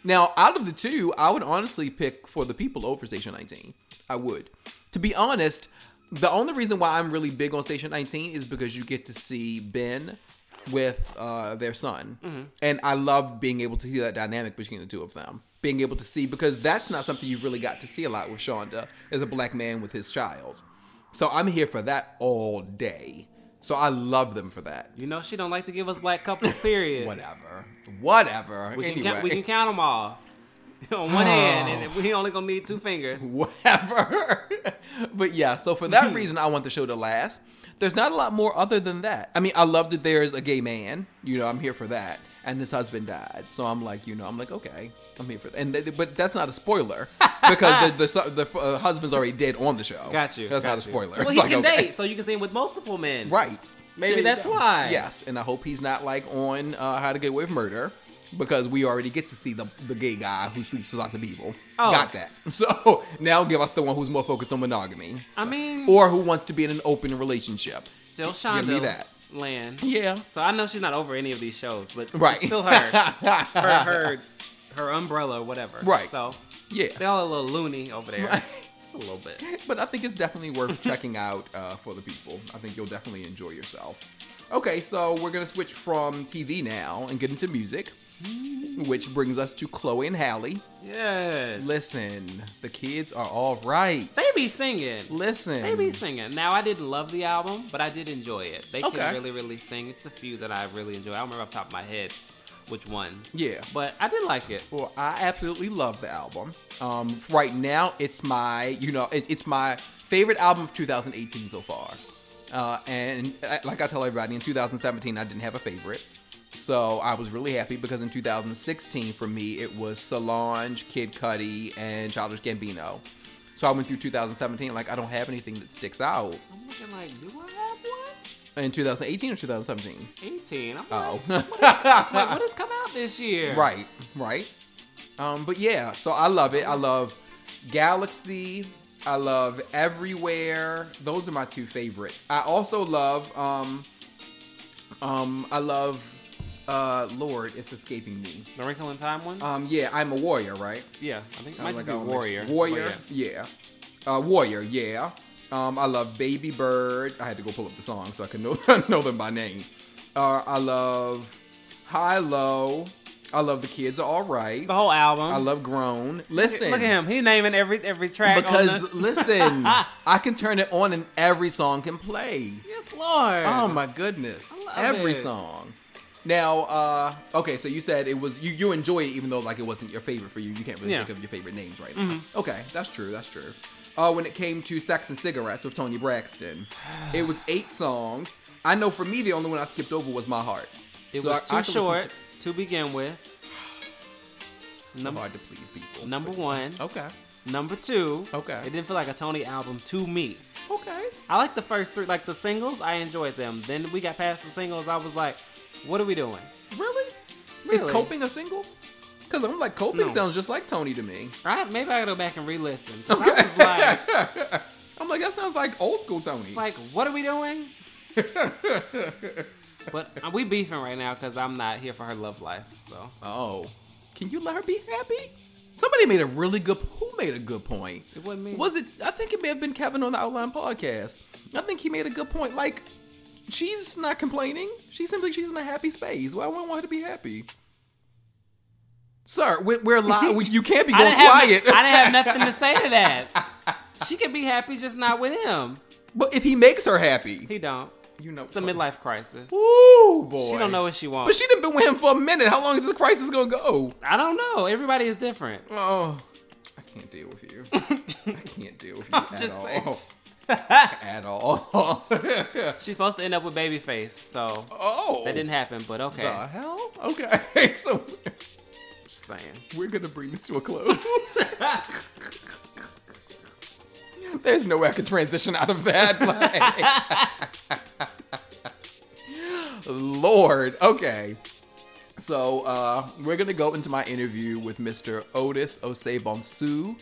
Now, out of the two, I would honestly pick for the people over Station 19. I would. To be honest, the only reason why I'm really big on Station 19 is because you get to see Ben with uh, their son. And I love being able to see that dynamic between the two of them. Being able to see, because that's not something you've really got to see a lot with Shonda as a black man with his child. So I'm here for that all day. So I love them for that. You know, she don't like to give us black couples, period. Whatever. Whatever. We, can count, we can count them all on one hand, and oh. we only to need two fingers. whatever. but yeah, so for that reason, I want the show to last. There's not a lot more other than that. I mean, I love that there's a gay man. You know, I'm here for that. And his husband died, so I'm like, you know, I'm like, okay, I'm here for that. And th- but that's not a spoiler because the the, su- the uh, husband's already dead on the show. Got you. That's got not a spoiler. Well, It's he like, can okay. date, so you can see him with multiple men. Right. Maybe that's go. why. Yes, and I hope he's not like on uh, How to Get Away with Murder because we already get to see the the gay guy who sleeps with other people. Oh. Got that. So now give us the one who's more focused on monogamy I mean, or who wants to be in an open relationship. still Shonda Give me that. Land. Yeah. So I know she's not over any of these shows, but Right. it's still her. her, her, her umbrella whatever. Right. So Yeah. they all a little loony over there. Right. Just a little bit. But I think it's definitely worth checking out uh, for the people. I think you'll definitely enjoy yourself. Okay, so we're gonna switch from TV now and get into music, which brings us to Chloe and Halle. Yes. Listen, the kids are all right. They be singing. Listen, They be singing. Now I didn't love the album, but I did enjoy it. They Okay. can really, really sing. It's a few that I really enjoy. I don't remember off the top of my head which ones. Yeah. But I did like it. Well, I absolutely love the album. Um, right now, it's my, you know, it, it's my favorite album of 2018 so far. Uh, and uh, like I tell everybody, in 2017, I didn't have a favorite. So I was really happy because in 2016, for me, it was Solange, Kid Cudi, and Childish Gambino. So I went through 2017, like, I don't have anything that sticks out. I'm looking like, do I have one? In 2018 or 2017? 18. I'm Oh. like, wait, what has come out this year? Right, right. Um, but yeah, so I love it. I love Galaxy. I love Everywhere. Those are my two favorites. I also love um um I love uh Lord, it's escaping me. The Wrinkle in Time one? Um yeah, I'm a warrior, right? yeah, I think it I'm might like, just be Warrior. mix- Warrior, yeah. Uh Warrior, yeah. Um I love Baby Bird. I had to go pull up the song so I could know know them by name. Uh I love High Low. I love The Kids Are Alright. The whole album. I love Grown. Listen. Look at him. He's naming every every track. Because the... listen, I can turn it on and every song can play. yes, Lord. Oh my goodness. I love Every it. song. Now, uh, okay, so you said it was you you enjoy it even though like it wasn't your favorite for you. You can't really Yeah. Mm-hmm. think of your favorite names right now. Okay, that's true, that's true. Uh, when it came to Sex and Cigarettes with Toni Braxton, it was eight songs. I know for me the only one I skipped over was My Heart. It So was I- I too listen short to begin with. to- Number hard to please people. number one. Okay. Number two. Okay. It didn't feel like a Toni album to me. Okay. I like the first three, like the singles. I enjoyed them. Then we got past the singles. I was like, what are we doing? Really? Is coping a single? Because I'm like coping No. sounds just like Toni to me. I maybe I gotta go back and re-listen. 'Cause I was like, I'm like that sounds like old school Toni. like, what are we doing? but uh, we beefing right now because I'm not here for her love life. So oh, can you let her be happy? Somebody made a really good. Who made a good point? it wasn't me. Was it? I think it may have been Kevin on the Outline podcast. I think he made a good point. Like, she's not complaining. She simply she's in a happy space. Why wouldn't want her to be happy. Sir, we're, we're live. You can't be going have, quiet. I didn't have nothing to say to that. She could be happy, just not with him. but if he makes her happy, He don't. you know, It's a midlife crisis. Ooh, boy. She don't know what she wants. But she didn't been with him for a minute. How long is this crisis gonna go? I don't know. Everybody is different. Oh, I can't deal with you. I can't deal with you at just saying. at all. She's supposed to end up with Babyface, so oh, that didn't happen. But okay, The hell? Okay, so just saying. we're gonna bring this to a close. There's no way I can transition out of that. Lord. Okay. So uh, we're gonna go into my interview with Mr. Otis Osei-Bonsu.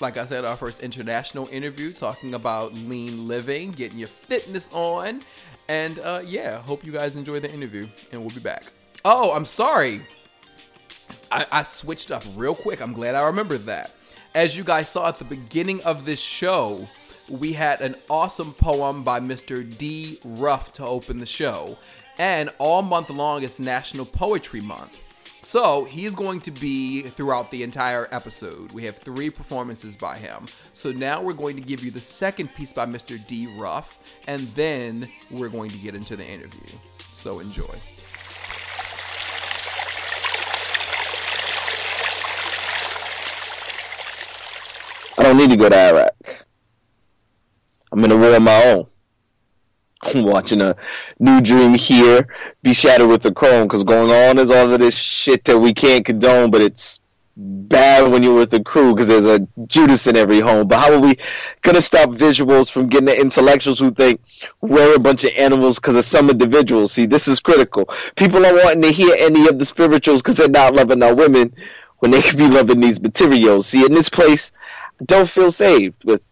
Like I said, our first international interview talking about lean living, getting your fitness on, and uh, yeah, hope you guys enjoy the interview, and we'll be back. Oh, I'm sorry. I, I switched up real quick. I'm glad I remembered that. As you guys saw at the beginning of this show, we had an awesome poem by Mr. D. Ruff to open the show. And all month long, it's National Poetry Month. So he's going to be throughout the entire episode. We have three performances by him. So now we're going to give you the second piece by Mr. D. Ruff, and then we're going to get into the interview. So enjoy. I don't need to go to Iraq. I'm in a war of my own. Watching a new dream here be shattered with the chrome because going on is all of this shit that we can't condone, but it's bad when you're with the crew because there's a Judas in every home. But how are we gonna stop visuals from getting the intellectuals who think we're a bunch of animals because of some individuals? See, this is critical. People are wanting to hear any of the spirituals because they're not loving our women when they could be loving these materials. See, in this place, I don't feel saved with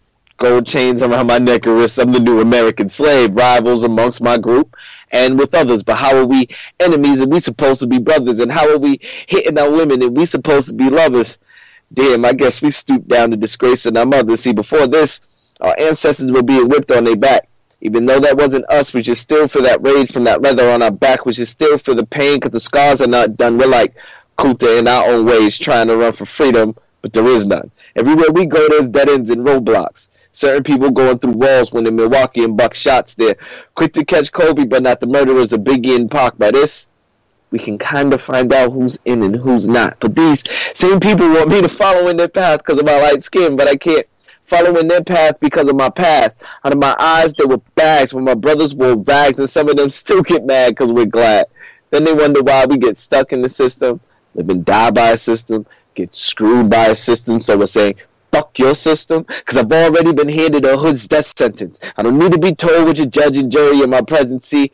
gold chains around my neck and wrists. I'm the new American slave, rivals amongst my group and with others. But how are we enemies and we supposed to be brothers? And how are we hitting our women and we supposed to be lovers? Damn, I guess we stooped down to disgracing our mothers. See, before this, our ancestors were being whipped on their back. Even though that wasn't us, we just still feel that rage from that leather on our back. We just still feel the pain because the scars are not done. We're like Kunta in our own ways, trying to run for freedom, but there is none. Everywhere we go, there's dead ends and roadblocks. Certain people going through walls when in Milwaukee and buck shots there. Quick to catch Kobe, but not the murderers of Biggie and Pac. By this, we can kind of find out who's in and who's not. But these same people want me to follow in their path because of my light skin, but I can't following their path because of my past. Out of my eyes, there were bags when my brothers wore rags, and some of them still get mad because we're glad. Then they wonder why we get stuck in the system, live and die by a system, get screwed by a system. So we're saying, fuck your system, because I've already been handed a hood's death sentence. I don't need to be told what your judge and jury in my presence see.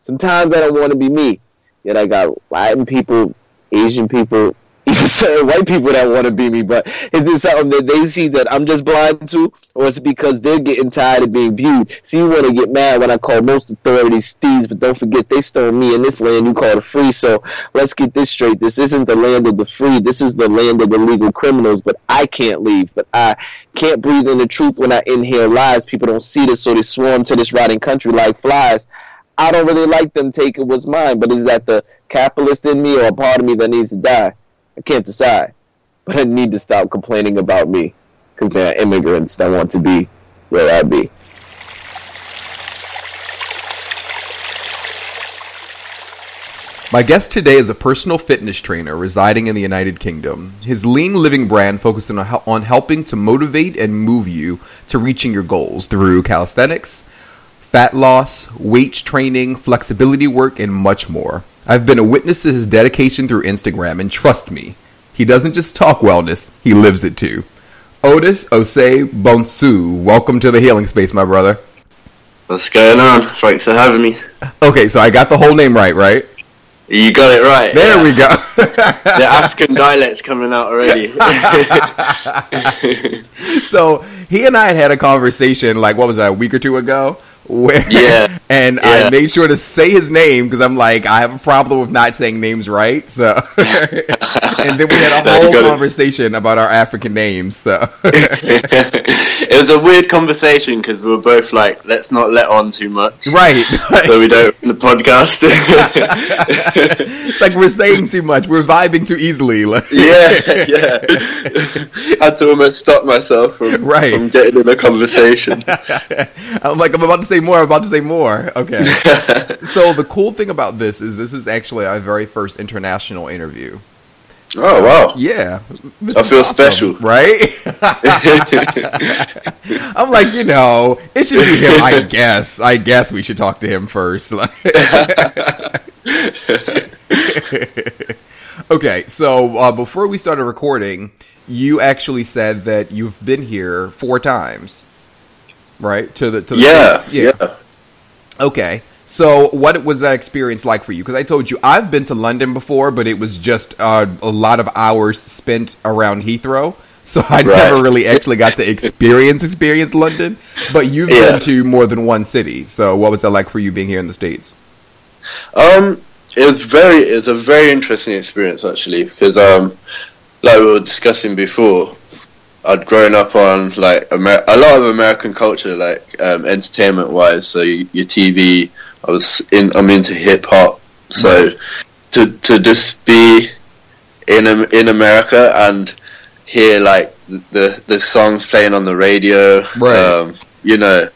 Sometimes I don't want to be me. Yet I got Latin people, Asian people, certain white people that want to be me. But is this something that they see that I'm just blind to, or is it because they're getting tired of being viewed? See, you want to get mad when I call most authorities thieves, but don't forget they stole me in this land you call the free. So let's get this straight. This isn't the land of the free. This is the land of the legal criminals. But I can't leave. But I can't breathe in the truth when I inhale lies. People don't see this, so they swarm to this rotting country like flies. I don't really like them taking what's mine, but is that the capitalist in me or a part of me that needs to die? I can't decide. But I need to stop complaining about me because there are immigrants that want to be where I be. My guest today is a personal fitness trainer residing in the United Kingdom. His lean living brand focuses on, on helping to motivate and move you to reaching your goals through calisthenics, fat loss, weight training, flexibility work, and much more. I've been a witness to his dedication through Instagram, and trust me, he doesn't just talk wellness, he lives it too. Otis Osei Bonsu, welcome to the healing space, my brother. What's going on? Thanks for having me. Okay, so I got the whole name right, right? You got it right. There yeah. we go. the African dialect's coming out already. so he and I had had a conversation, like what was that, a week or two ago, where Yeah. and Yeah. I made sure to say his name because I'm like I have a problem with not saying names right. So and then we had a whole conversation about our African names. So it was a weird conversation because we were both like, let's not let on too much. right, So we don't in the podcast. it's like we're saying too much. We're vibing too easily. Like- yeah, yeah. Had to almost stop myself from, Right. from getting in a conversation. I'm like, I'm about to say more. I'm about to say more. Okay. so the cool thing about this is this is actually our very first international interview. oh wow. Yeah, this I feel awesome, special. right? I'm like, you know, it should be him. I guess. I guess we should talk to him first. okay, so uh, before we started recording, you actually said that you've been here four times, right? To the to the Yeah, States? yeah. Okay. So, what was that experience like for you? Because I told you I've been to London before, but it was just uh, a lot of hours spent around Heathrow. So I Right. never really actually got to experience experience London. But you've Yeah. been to more than one city. So what was that like for you being here in the states? Um, it was very, it was a very interesting experience actually because, um, like we were discussing before, I'd grown up on like Amer- a lot of American culture, like um, entertainment wise. So your TV, I was in, I'm into hip hop. So to to just be in in America and hear like the the songs playing on the radio, Right. um, you know,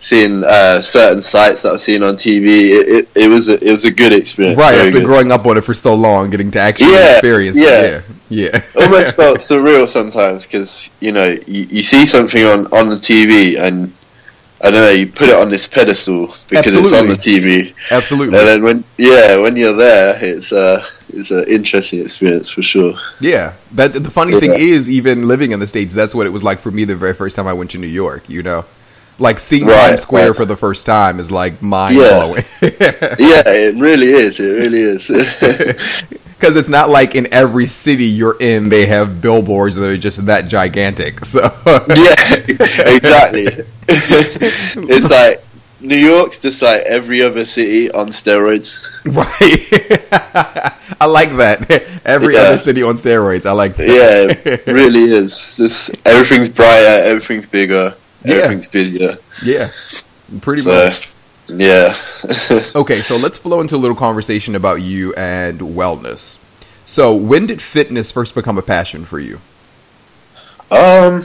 seeing uh, certain sites that I've seen on TV. It, it, it was a, it was a good experience. Right, very I've been good. growing up on it for so long, getting to actually Yeah, experience yeah. it. Yeah, yeah. Almost felt surreal sometimes because you know you, you see something on on the TV and I don't know you put it on this pedestal because it's on the TV. Absolutely. And then when yeah, when you're there, it's uh it's an interesting experience for sure. Yeah, that the funny thing is, even living in the states, that's what it was like for me the very first time I went to New York. You know, like seeing Right, Times Square right. for the first time is like mind Yeah. blowing. Yeah, it really is. It really is. Because it's not like in every city you're in, they have billboards that are just that gigantic. So yeah, exactly. it's like New York's just like every other city on steroids. right, I like that. Every Yeah. other city on steroids. I like that. Yeah, it really is. Just everything's brighter, everything's bigger, Yeah. everything's busier. yeah, pretty So, much. yeah. Okay, so let's flow into a little conversation about you and wellness. So, when did fitness first become a passion for you? um,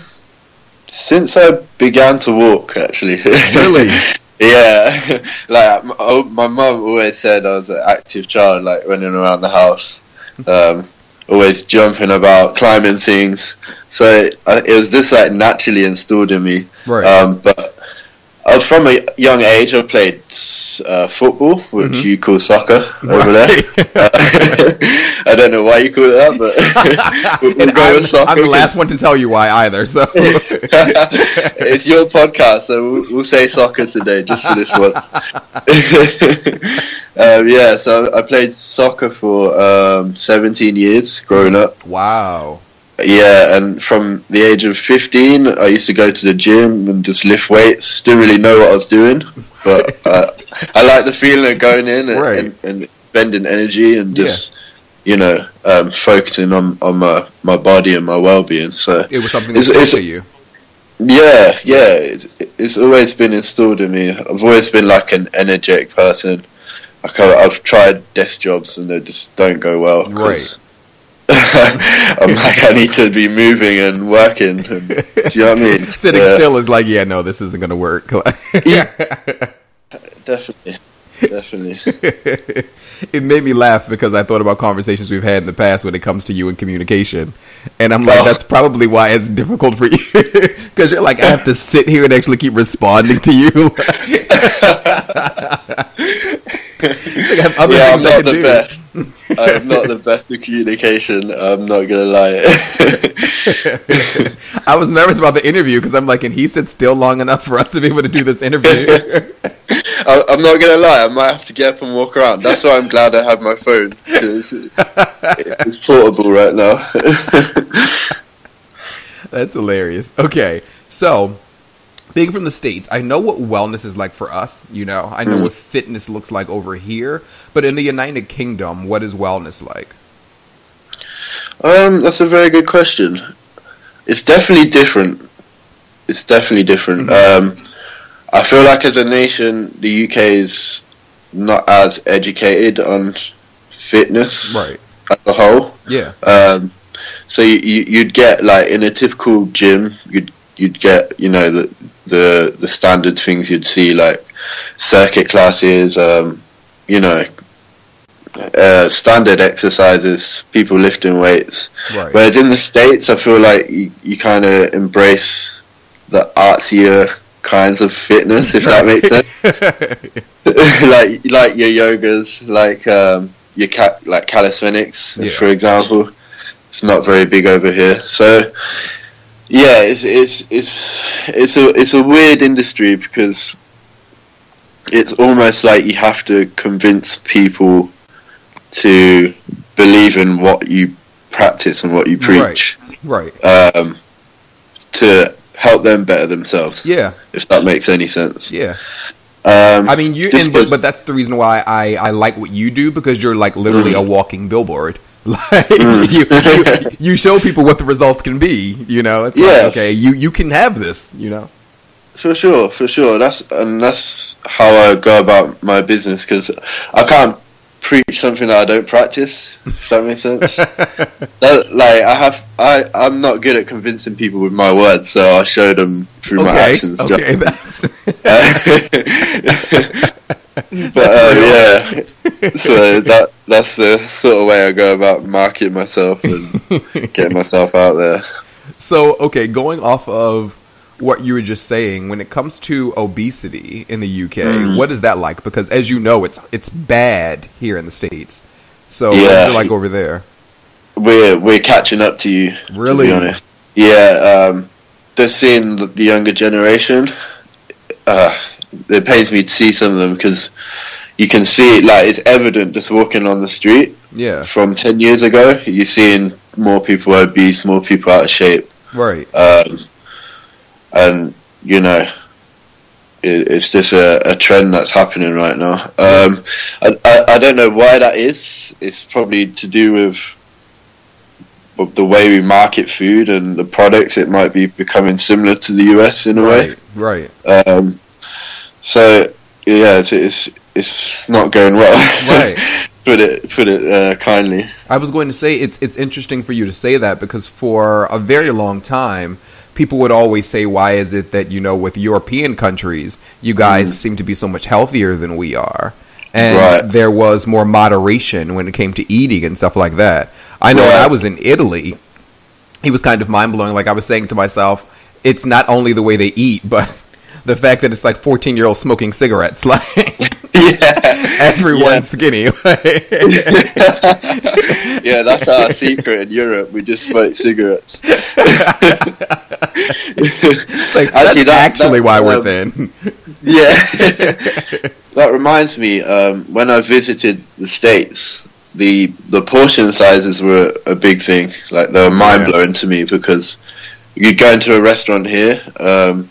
since I began to walk, actually. Really? yeah. like oh, my mum always said I was an active child, like running around the house. Um, always jumping about, climbing things. So it, uh, it was just like naturally installed in me. Right. Um, but uh, from a young age, I played uh, football, which Mhm. you call soccer over there. Uh, I don't know why you call it that, but we'll, we'll go I'm, with soccer. I'm the last one to tell you why either. So it's your podcast, so we'll, we'll say soccer today, just for this one. um, yeah, so I played soccer for um, 17 years growing up. wow. Yeah, and from the age of 15, I used to go to the gym and just lift weights. Didn't really know what I was doing, but uh, I like the feeling of going in and, Right. and, and spending energy and Yeah. just, you know, um, focusing on, on my, my body and my well being. So, It was something that It's- it's- you. yeah, yeah, it's, it's always been installed in me. I've always been like an energetic person. Like I, I've tried desk jobs and they just don't go well. 'cause I'm like I need to be moving and working. And, do you know what I mean? Sitting still is like, yeah, no, this isn't gonna work. yeah, Definitely, definitely. it made me laugh because I thought about conversations we've had in the past when it comes to you and communication, and I'm like, Oh. that's probably why it's difficult for you because you're like, I have to sit here and actually keep responding to you. Like I have other yeah, I'm not the do. best. I'm not the best at communication. I'm not gonna lie. I was nervous about the interview because I'm like, and he sit still long enough for us to be able to do this interview? I, I'm not gonna lie. I might have to get up and walk around. That's why I'm glad I have my phone 'cause it's portable right now. That's hilarious. Okay, so being from the states, I know what wellness is like for us. You know, I know what fitness looks like over here. But in the United Kingdom, what is wellness like? Um, that's a very good question. It's definitely different. It's definitely different. Um, I feel like as a nation, the UK is not as educated on fitness Right. as a whole. Yeah. Um, so you, you, you'd get like in a typical gym, you'd you'd get you know the the the standard things you'd see like circuit classes, um, you know, uh, standard exercises, people lifting weights. Right. Whereas in the states, I feel like you, you kind of embrace the artsier kinds of fitness, if that makes sense. like like your yogas, like um, your ca- like calisthenics, Yeah. for example. It's not very big over here, so yeah, it's it's it's it's a it's a weird industry because it's almost like you have to convince people to believe in what you practice and what you preach right. um, to help them better themselves. Yeah. If that makes any sense. Yeah. Um, I mean, you. And, but, but that's the reason why I I like what you do because you're like literally Mm. a walking billboard. Like Mm. you, you, you show people what the results can be. You know. It's like, Yeah. okay, you you can have this. You know. For sure, for sure. That's and that's how I go about my business because I can't preach something that I don't practice. If that makes sense. that, like I have, I I'm not good at convincing people with my words, so I show them through my actions. Okay. That's. but uh, yeah, so that that's the sort of way I go about marketing myself and getting myself out there. So, okay, going off of what you were just saying, when it comes to obesity in the UK, Mm. what is that like? Because as you know, it's it's bad here in the states. So, what's Yeah. it like over there? We're we're catching up to you. Really? To be honest. Yeah, um, they're seeing the- the younger generation. Uh, it pains me to see some of them because you can see like it's evident just walking on the street Yeah, from ten years ago. You're seeing more people obese, more people out of shape, right. um, and you know. it- It's just a, a trend that's happening right now. Um, I, I, I don't know why that is. It's probably to do with of the way we market food and the products, it might be becoming similar to the US in a Right, right. Um, so yeah, it's, it's it's not going well. Right. put it put it uh, kindly. I was going to say it's it's interesting for you to say that because for a very long time people would always say why is it that you know with European countries you guys seem to be so much healthier than we are and Right. there was more moderation when it came to eating and stuff like that. I know when I was in Italy, he was kind of mind blowing. Like I was saying to myself, it's not only the way they eat, but the fact that it's like 14 year olds smoking cigarettes. Like yeah, everyone's skinny. yeah, that's our secret in Europe. We just smoke cigarettes. like, that's actually, why we're um, thin. Yeah, that reminds me. Um, when I visited the states, the the portion sizes were a big thing. Like they were mind blowing to me because you'd go into a restaurant here, um,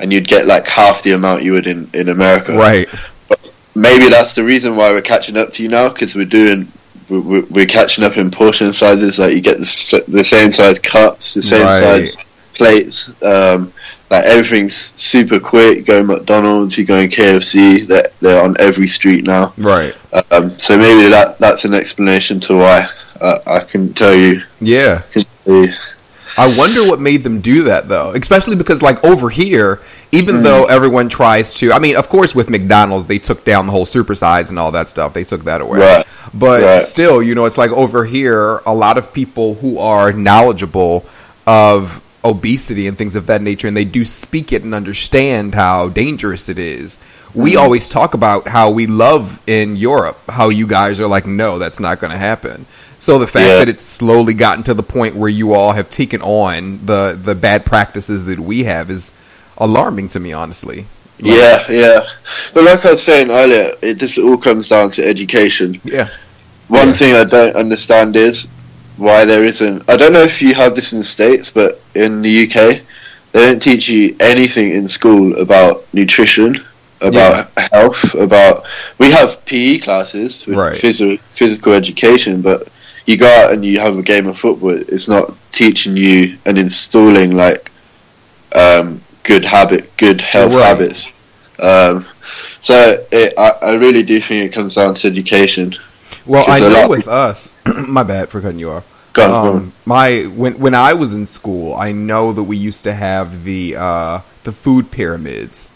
and you'd get like half the amount you would in in America. Right. But Maybe that's the reason why we're catching up to you now because we're doing. we- we- We're catching up in portion sizes. Like you get the, the same size cups, the same Right. size plates. Um, like everything's super quick. You go McDonald's, you go KFC. They're, they're on every street now. Right. Um, so maybe that that's an explanation to why. Uh, I can tell you. Yeah. can tell you. I wonder what made them do that though, especially because like over here, even Mm. though everyone tries to, I mean, of course, with McDonald's they took down the whole supersize and all that stuff. They took that away. Right. But Right. still, you know, it's like over here, a lot of people who are knowledgeable of obesity and things of that nature, and they do speak it and understand how dangerous it is. We Mm. always talk about how we love in Europe, how you guys are like, no, that's not going to happen. So the fact Yeah. that it's slowly gotten to the point where you all have taken on the the bad practices that we have is alarming to me, honestly. Like, Yeah, yeah. But like I was saying earlier, it just all comes down to education. yeah, One Yeah. thing I don't understand is why there isn't. I don't know if you have this in the states, but in the UK, they don't teach you anything in school about nutrition, about health, about. We have PE classes with Right. phys- physical education, but you go out and you have a game of football. It's not teaching you and installing like um, good habit, good health Right. habits. Um, so it, I, I really do think it comes down to education. Well, I know with us, my bad for cutting you off. Go on, go on. Um, my when when I was in school, I know that we used to have the uh, the food pyramids,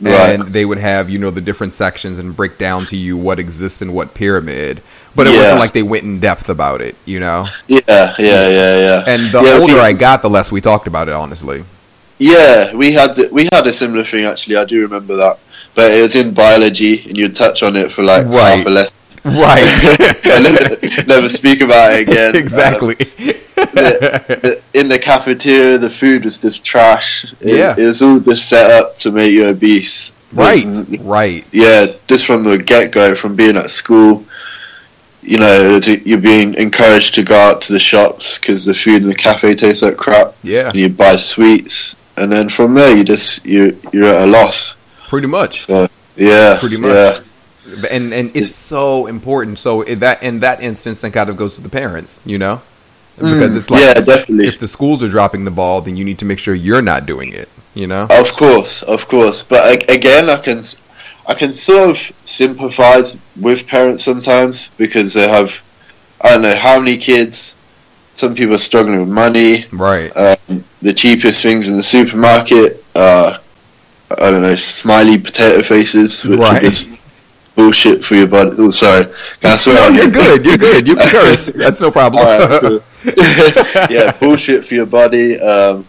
Right. and they would have you know the different sections and break down to you what exists in what pyramid. But it Yeah. wasn't like they went in depth about it, you know. Yeah, yeah, yeah, yeah. And the yeah, older we, I got, the less we talked about it. Honestly, yeah, we had the, we had a similar thing actually. I do remember that, but it was in biology, and you'd touch on it for like Right. half a lesson, right? and then never speak about it again. exactly. Um, the- the- in the cafeteria, the food was just trash. It, Yeah. it was all just set up to make you obese. right, There's- right. yeah, just from the get go, from being at school, you know, you're being encouraged to go out to the shops because the food in the cafe tastes like crap, Yeah, and you buy sweets, and then from there you just you you're at a loss. pretty much. Yeah, Pretty much. Yeah, and and it's so important. So in that in that instance, that kind of goes to the parents, you know, because it's like Mm. Yeah, definitely. if the schools are dropping the ball, then you need to make sure you're not doing it. You know, of course, of course. But again, I can I can sort of sympathise with parents sometimes because they have I don't know how many kids. Some people are struggling with money. right? Um, the cheapest things in the supermarket are, I don't know, smiley potato faces, which Right. just bullshit for your body. Oh, sorry. Can I swear No, you're you? good. You're good. You can curse. That's no problem. Alright, cool. yeah, bullshit for your body. Um,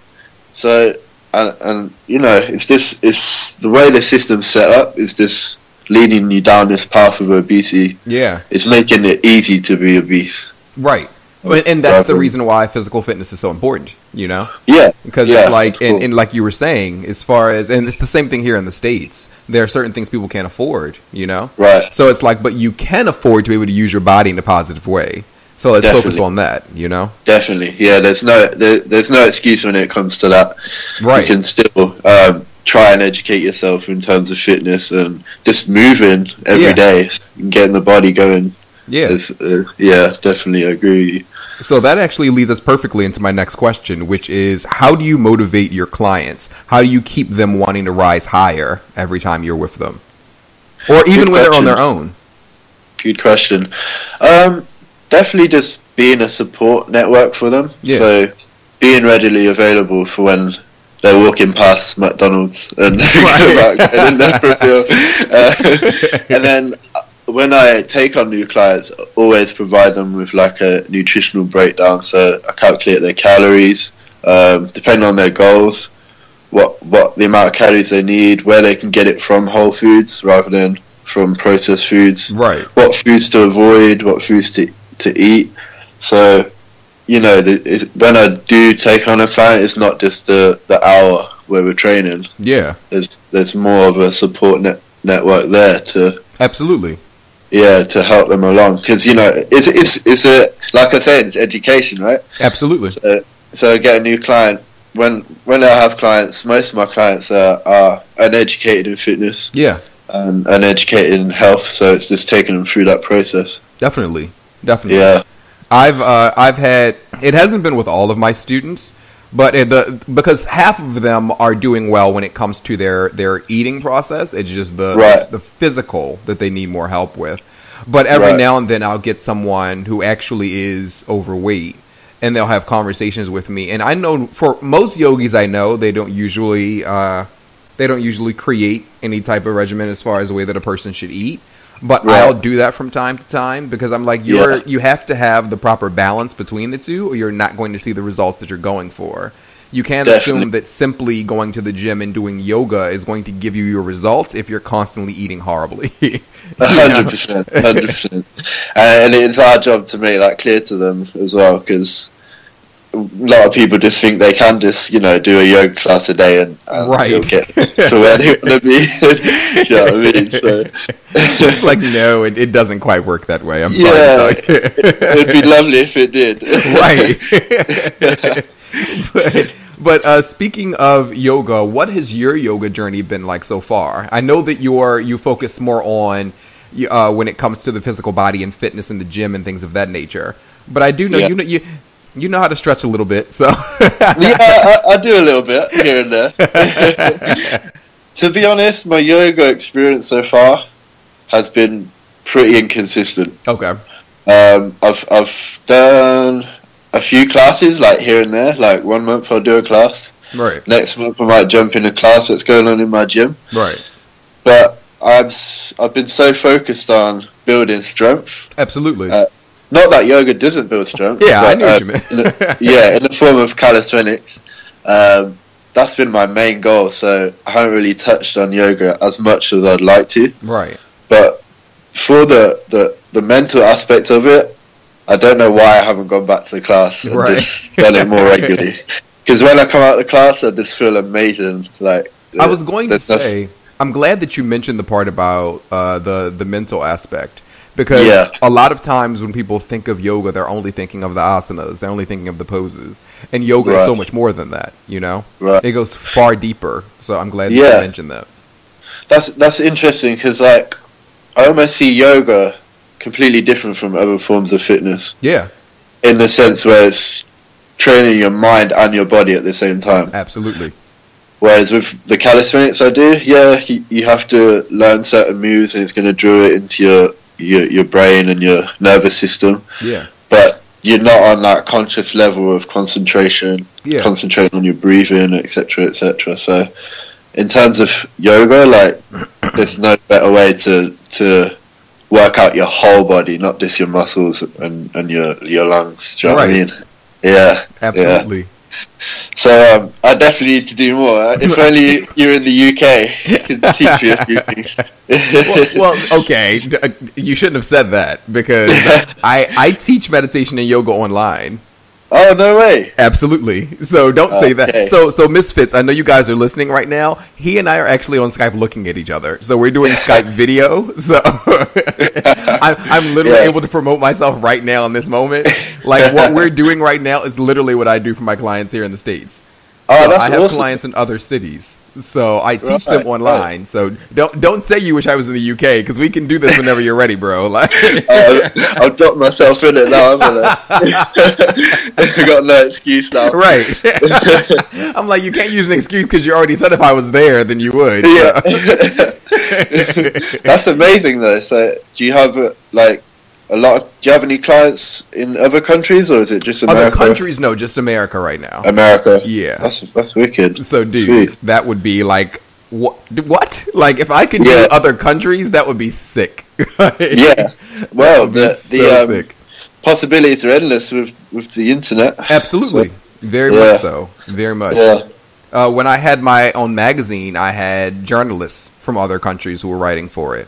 so, and, and you know, it's just it's the way the system's set up is just leading you down this path of obesity. yeah, It's making it easy to be obese. right. And that's the reason why physical fitness is so important. You know, Yeah, because yeah, it's like, and, cool. and like you were saying, as far as, and it's the same thing here in the states. There are certain things people can't afford. You know, right. So it's like, but you can afford to be able to use your body in a positive way. So let's focus on that. You know, Definitely, yeah. There's no there, there's no excuse when it comes to that. right? You can still um, try and educate yourself in terms of fitness and just moving every Yeah. day, and getting the body going. yeah. Is, uh, yeah, definitely, I agree. So that actually leads us perfectly into my next question, which is how do you motivate your clients? How do you keep them wanting to rise higher every time you're with them, or even Good when they're on their own? Good question. Um, definitely, just being a support network for them. Yeah. So being readily available for when they're walking past McDonald's and Right. about getting in there for a meal. Uh, and then uh, when I take on new clients, I always provide them with like a nutritional breakdown. So I calculate their calories, um, depending on their goals, what what the amount of calories they need, where they can get it from whole foods rather than from processed foods, Right. what foods to avoid, what foods to to eat. So, you know, the, it, when I do take on a client, it's not just the the hour where we're training. Yeah. There's there's more of a support net, network there to Absolutely. yeah to help them along because you know it's it's it's a like I said it's education right Absolutely. so, so I get a new client when when I have clients most of my clients are, are uneducated in fitness Yeah. and uneducated in health so it's just taking them through that process Definitely. Definitely. yeah I've uh, I've had it hasn't been with all of my students, but it, the because half of them are doing well when it comes to their their eating process. It's just the Right. the physical that they need more help with. But every Right. now and then I'll get someone who actually is overweight and they'll have conversations with me. And I know for most yogis I know, they don't usually uh, they don't usually create any type of regimen as far as the way that a person should eat. But Right. I'll do that from time to time because I'm like you're Yeah. you have to have the proper balance between the two or you're not going to see the results that you're going for. You can't assume that simply going to the gym and doing yoga is going to give you your results if you're constantly eating horribly. Hundred percent, hundred percent, and it's our job to make that clear to them as well, because a lot of people just think they can just, you know, do a yoga class a day and, and Right. they'll get to where they want to be. you know what I mean? So it's like no, it, it doesn't quite work that way. I'm Yeah. sorry. it'd be lovely if it did. right. but but uh, speaking of yoga, what has your yoga journey been like so far? I know that you're you focus more on uh, when it comes to the physical body and fitness in the gym and things of that nature. But I do know Yeah. you know you you know how to stretch a little bit, so yeah, I, I do a little bit here and there. to be honest, my yoga experience so far has been pretty inconsistent. okay, Um, I've I've done a few classes like here and there. Like one month I'll do a class. right, Next month I might jump in a class that's going on in my gym. right, But I've s- I've been so focused on building strength. absolutely, Uh, Not that yoga doesn't build strength. Yeah, I but, knew what uh, you meant. in the- yeah, in the form of calisthenics. Um, that's been my main goal. So I haven't really touched on yoga as much as I'd like to. right, But for the, the, the mental aspect of it, I don't know why I haven't gone back to the class and Right. just done it more regularly. Because when I come out of the class, I just feel amazing. Like I was going to nothing- say, I'm glad that you mentioned the part about uh, the the mental aspect because Yeah. a lot of times when people think of yoga, they're only thinking of the asanas, they're only thinking of the poses, and yoga is so much more than that. You know, Right. it goes far deeper. So I'm glad that Yeah. you mentioned that. that's that's interesting because like I almost see yoga completely different from other forms of fitness Yeah, in the sense where it's training your mind and your body at the same time. absolutely. Whereas with the calisthenics I do, yeah, you, you have to learn certain moves and it's going to drill it into your, your your brain and your nervous system. Yeah, But you're not on that conscious level of concentration, Yeah. concentrating on your breathing, etc., etc. So, in terms of yoga, like there's no better way to to work out your whole body, not just your muscles and, and your your lungs. Do you know what I mean? Yeah, absolutely. So um, I definitely need to do more. If only you're in the UK, you could teach me a few things. well, well, okay. uh, You shouldn't have said that because I I teach meditation and yoga online. Oh no way! Absolutely. So don't say that. So so Misfits, I know you guys are listening right now. He and I are actually on Skype looking at each other. So we're doing Skype video. So I'm, I'm literally Yeah. able to promote myself right now in this moment. Like what we're doing right now is literally what I do for my clients here in the states. Oh, So that's I have awesome. clients in other cities. So I teach Right, them online. So don't don't say you wish I was in the UK because we can do this whenever you're ready, bro. Like Uh, I'll drop myself in it now. haven't I? I've got no excuse now. Right. I'm like, you can't use an excuse because you already said if I was there, then you would. Yeah. That's amazing though. So, do you have like a lot? Of, do you have any clients in other countries, or is it just Other America? countries, no, just America right now. America. Yeah. That's that's wicked. So, dude, Sweet. that would be like what? What? Like, if I could Yeah. do other countries, that would be sick. Yeah. Well, That'd be the the um, sick. possibilities are endless with with the internet. Absolutely. Very Yeah. much so. Very much. Yeah. Uh, when I had my own magazine, I had journalists from other countries who were writing for it.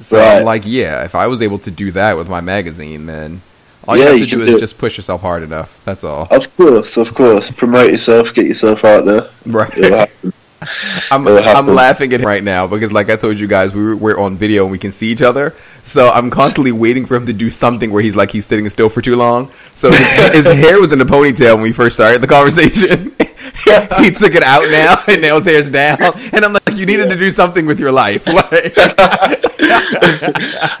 So I'm like, yeah, if I was able to do that with my magazine, then all you Yeah, have you to do is do just push yourself hard enough. That's all. Of course, of course. Promote yourself, get yourself out there. Right. I'm, I'm laughing at him right now because, like I told you guys, we were, we're on video and we can see each other. So I'm constantly waiting for him to do something where he's like he's sitting still for too long. So his, his hair was in a ponytail when we first started the conversation. he took it out now, and his hair's down. And I'm like, you needed to do something with your life, like,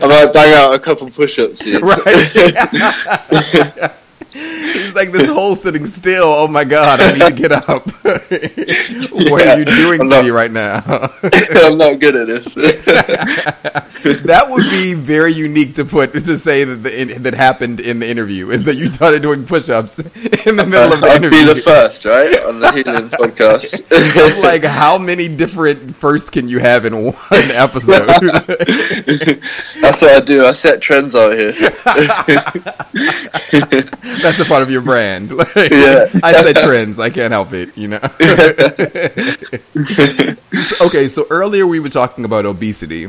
I might bang out a couple push-ups here. right? He's like this whole sitting still. Oh my god, I need to get up. what are you doing I'm to not- me right now? I'm not good at this. that would be very unique to put to say that the, in, that happened in the interview is that you started doing push-ups in the middle of the I'd interview. be the first, right, on the Healing podcast. Like, how many different firsts can you have in one episode? That's what I do. I set trends out here. That's a part of your brand. Like, Yeah. I said trends. I can't help it. You know. okay, so earlier we were talking about obesity.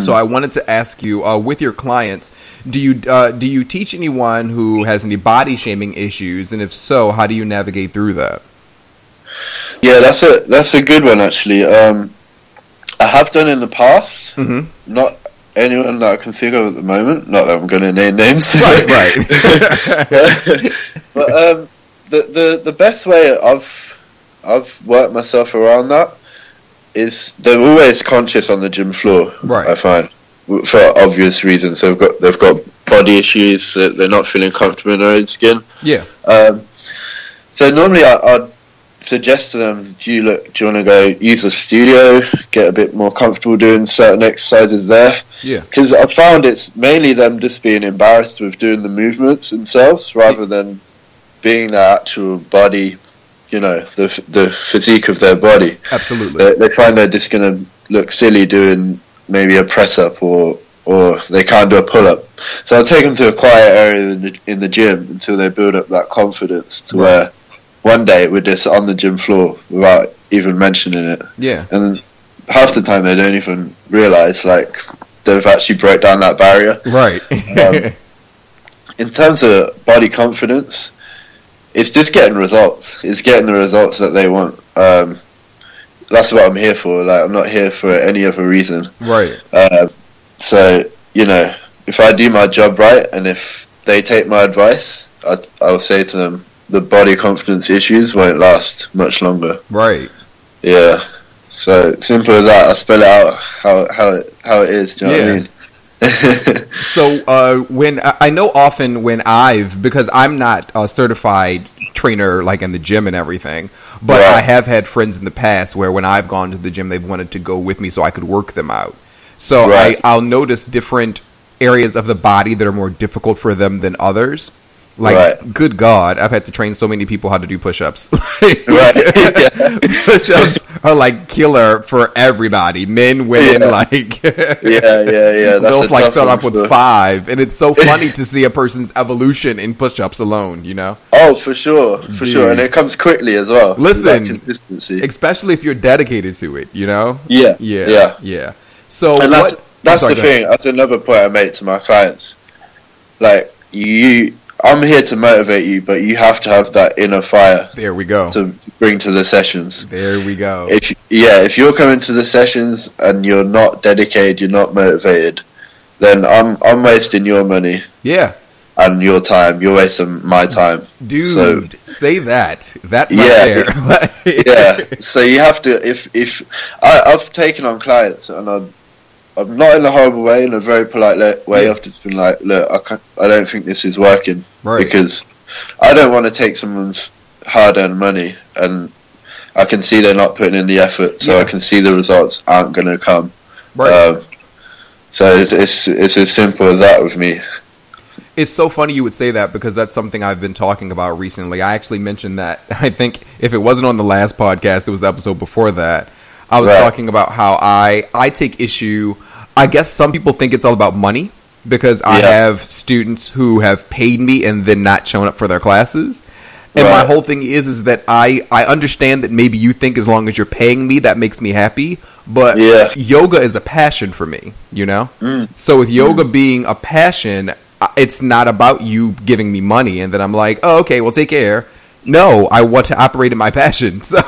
So I wanted to ask you, uh, with your clients, do you uh, do you teach anyone who has any body shaming issues, and if so, how do you navigate through that? Yeah, that's a that's a good one actually. Um, I have done in the past. mm-hmm. Not anyone that I can think of at the moment. Not that I'm going to name names. Right, right. but um, the the the best way I've I've worked myself around that is they're always conscious on the gym floor. Right. I find for obvious reasons. They've got they've got body issues. that They're not feeling comfortable in their own skin. yeah, Um, so normally I, I'd suggest to them, do you look, do you want to go use the studio, get a bit more comfortable doing certain exercises there? yeah, Because I found it's mainly them just being embarrassed with doing the movements themselves rather than being their actual body, you know, the the physique of their body. absolutely. They, they find they're just going to look silly doing maybe a press up or or they can't do a pull up. So I'll take them to a quiet area in the, in the gym until they build up that confidence to Right. where one day we're just on the gym floor without even mentioning it. Yeah, And half the time they don't even realize like they've actually broke down that barrier. right. Um, In terms of body confidence, it's just getting results. It's getting the results that they want. Um, that's what I'm here for. Like I'm not here for any other reason. right. Uh, so you know, if I do my job right and if they take my advice, I, I'll say to them, the body confidence issues won't last much longer. Right. Yeah. So simple as that. I spell it out how how it how it is. Do you know Yeah. what I mean? So uh, when I know often when I've because I'm not a certified trainer like in the gym and everything, but Right. I have had friends in the past where when I've gone to the gym, they've wanted to go with me so I could work them out. So Right. I, I'll notice different areas of the body that are more difficult for them than others. Like, Right. good God, I've had to train so many people how to do push-ups. Right. Push-ups are like killer for everybody, men, women. Yeah. Like, yeah, yeah, yeah. They'll like start off with for- five, and it's so funny to see a person's evolution in push-ups alone. You know, Oh, for sure, for Dude. sure, and it comes quickly as well. Listen. Consistency. especially if you're dedicated to it. You know, yeah, yeah, yeah. yeah. So And that's what? that's sorry, the thing. That's another point I make to my clients. Like you, I'm here to motivate you, but you have to have that inner fire There we go. to bring to the sessions. there we go. If yeah, if you're coming to the sessions and you're not dedicated, you're not motivated, then I'm I'm wasting your money yeah, and your time. You're wasting my time. dude, So- say that. That right Yeah. there. yeah. So you have to. If if I, I've taken on clients and I'm, I'm not in a horrible way, in a very polite way. Yeah. I've just been like, look, I, can't, I don't think this is working Right. because I don't want to take someone's hard-earned money and I can see they're not putting in the effort, so Yeah. I can see the results aren't going to come. right. Um, so it's, it's it's as simple as that with me. It's so funny you would say that because that's something I've been talking about recently. I actually mentioned that. I think if it wasn't on the last podcast, it was the episode before that. I was Right. talking about how I I take issue I guess some people think it's all about money because I Yeah. have students who have paid me and then not shown up for their classes. And my whole thing is is that I I understand that maybe you think as long as you're paying me that makes me happy, but Yeah. yoga is a passion for me, you know? Mm. So with yoga being a passion, it's not about you giving me money and then I'm like, "Oh, okay, well take care." No, I want to operate in my passion. So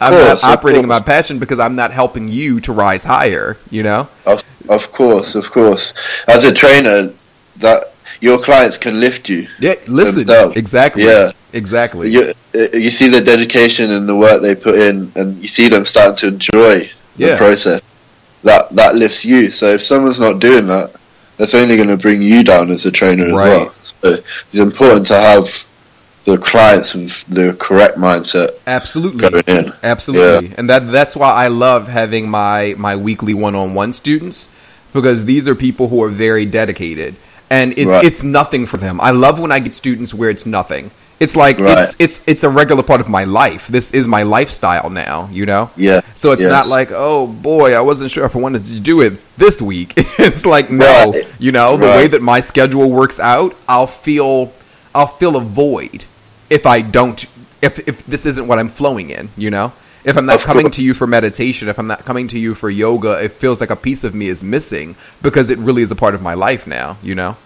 I'm not course, operating in my passion because I'm not helping you to rise higher, you know? Of, of course, of course. As a trainer, that your clients can lift you. Yeah, listen. Themselves. Exactly. Yeah. Exactly. You, uh, you see the dedication and the work they put in, and you see them starting to enjoy the Yeah. process. That that lifts you. So if someone's not doing that, that's only going to bring you down as a trainer as Right. well. So it's important to have the clients with the correct mindset Absolutely. Absolutely. And that that's why I love having my my weekly one-on-one students because these are people who are very dedicated and it's Right. it's nothing for them. I love when I get students where it's nothing. It's like Right. it's it's it's a regular part of my life. This is my lifestyle now, you know? Yeah. So it's Yes. not like, oh boy, I wasn't sure if I wanted to do it this week. it's like no, Right. you know, the way that my schedule works out, I'll feel I'll feel a void if I don't if if this isn't what I'm flowing in, you know? If I'm not Of coming course. to you for meditation, if I'm not coming to you for yoga, it feels like a piece of me is missing because it really is a part of my life now, you know?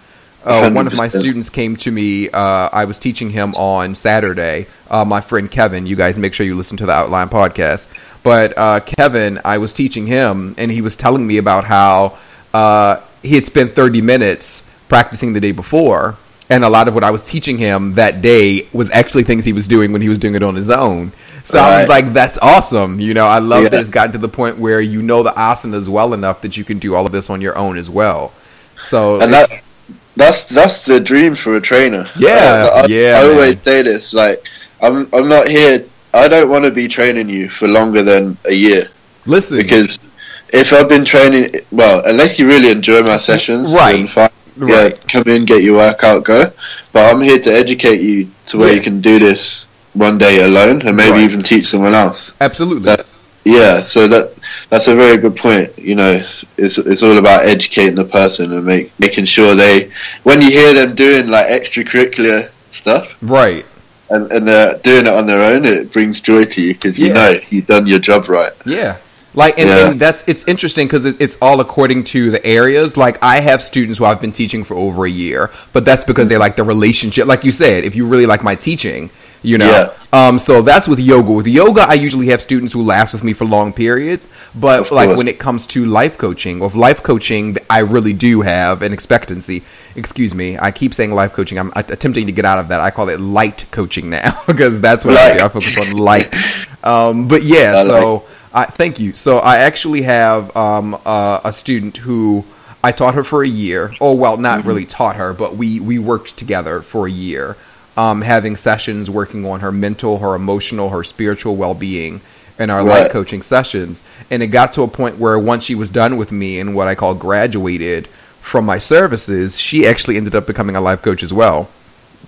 Uh, one of my students came to me. Uh, I was teaching him on Saturday. Uh, my friend Kevin, you guys make sure you listen to the Outline podcast. But uh, Kevin, I was teaching him, and he was telling me about how uh, he had spent 30 minutes practicing the day before. And a lot of what I was teaching him that day was actually things he was doing when he was doing it on his own. So I was like, that's awesome. You know, I love that it's gotten to the point where you know the asanas well enough that you can do all of this on your own as well. So and that that's that's the dream for a trainer. Yeah, I, I, yeah, I always man. say this. Like, I'm I'm not here. I don't want to be training you for longer than a year listen, because if I've been training, well, unless you really enjoy my sessions, Right. Fine. Yeah, come in, get your workout, go. But I'm here to educate you to where Yeah. you can do this one day alone, and maybe Right. even teach someone else. absolutely. That, yeah, so that that's a very good point. You know, it's, it's it's all about educating the person and make making sure they when you hear them doing like extracurricular stuff right. and and they're doing it on their own, it brings joy to you because you Yeah. know you've done your job right. Yeah. Like and, Yeah. and that's it's interesting because it, it's all according to the areas. Like I have students who I've been teaching for over a year, but that's because they like the relationship. Like you said, if you really like my teaching, you know. Yeah. Um. So that's with yoga. With yoga, I usually have students who last with me for long periods. But Of like course. when it comes to life coaching, with life coaching, I really do have an expectancy. Excuse me, I keep saying life coaching. I'm attempting to get out of that. I call it light coaching now because that's what I do. I focus on light. Um. But yeah, I so. like I, thank you. So I actually have um, uh, a student who I taught her for a year. Oh well, not Mm-hmm. really taught her, but we we worked together for a year, um, having sessions working on her mental, her emotional, her spiritual well being in our life coaching sessions. And it got to a point where once she was done with me and what I call graduated from my services, she actually ended up becoming a life coach as well.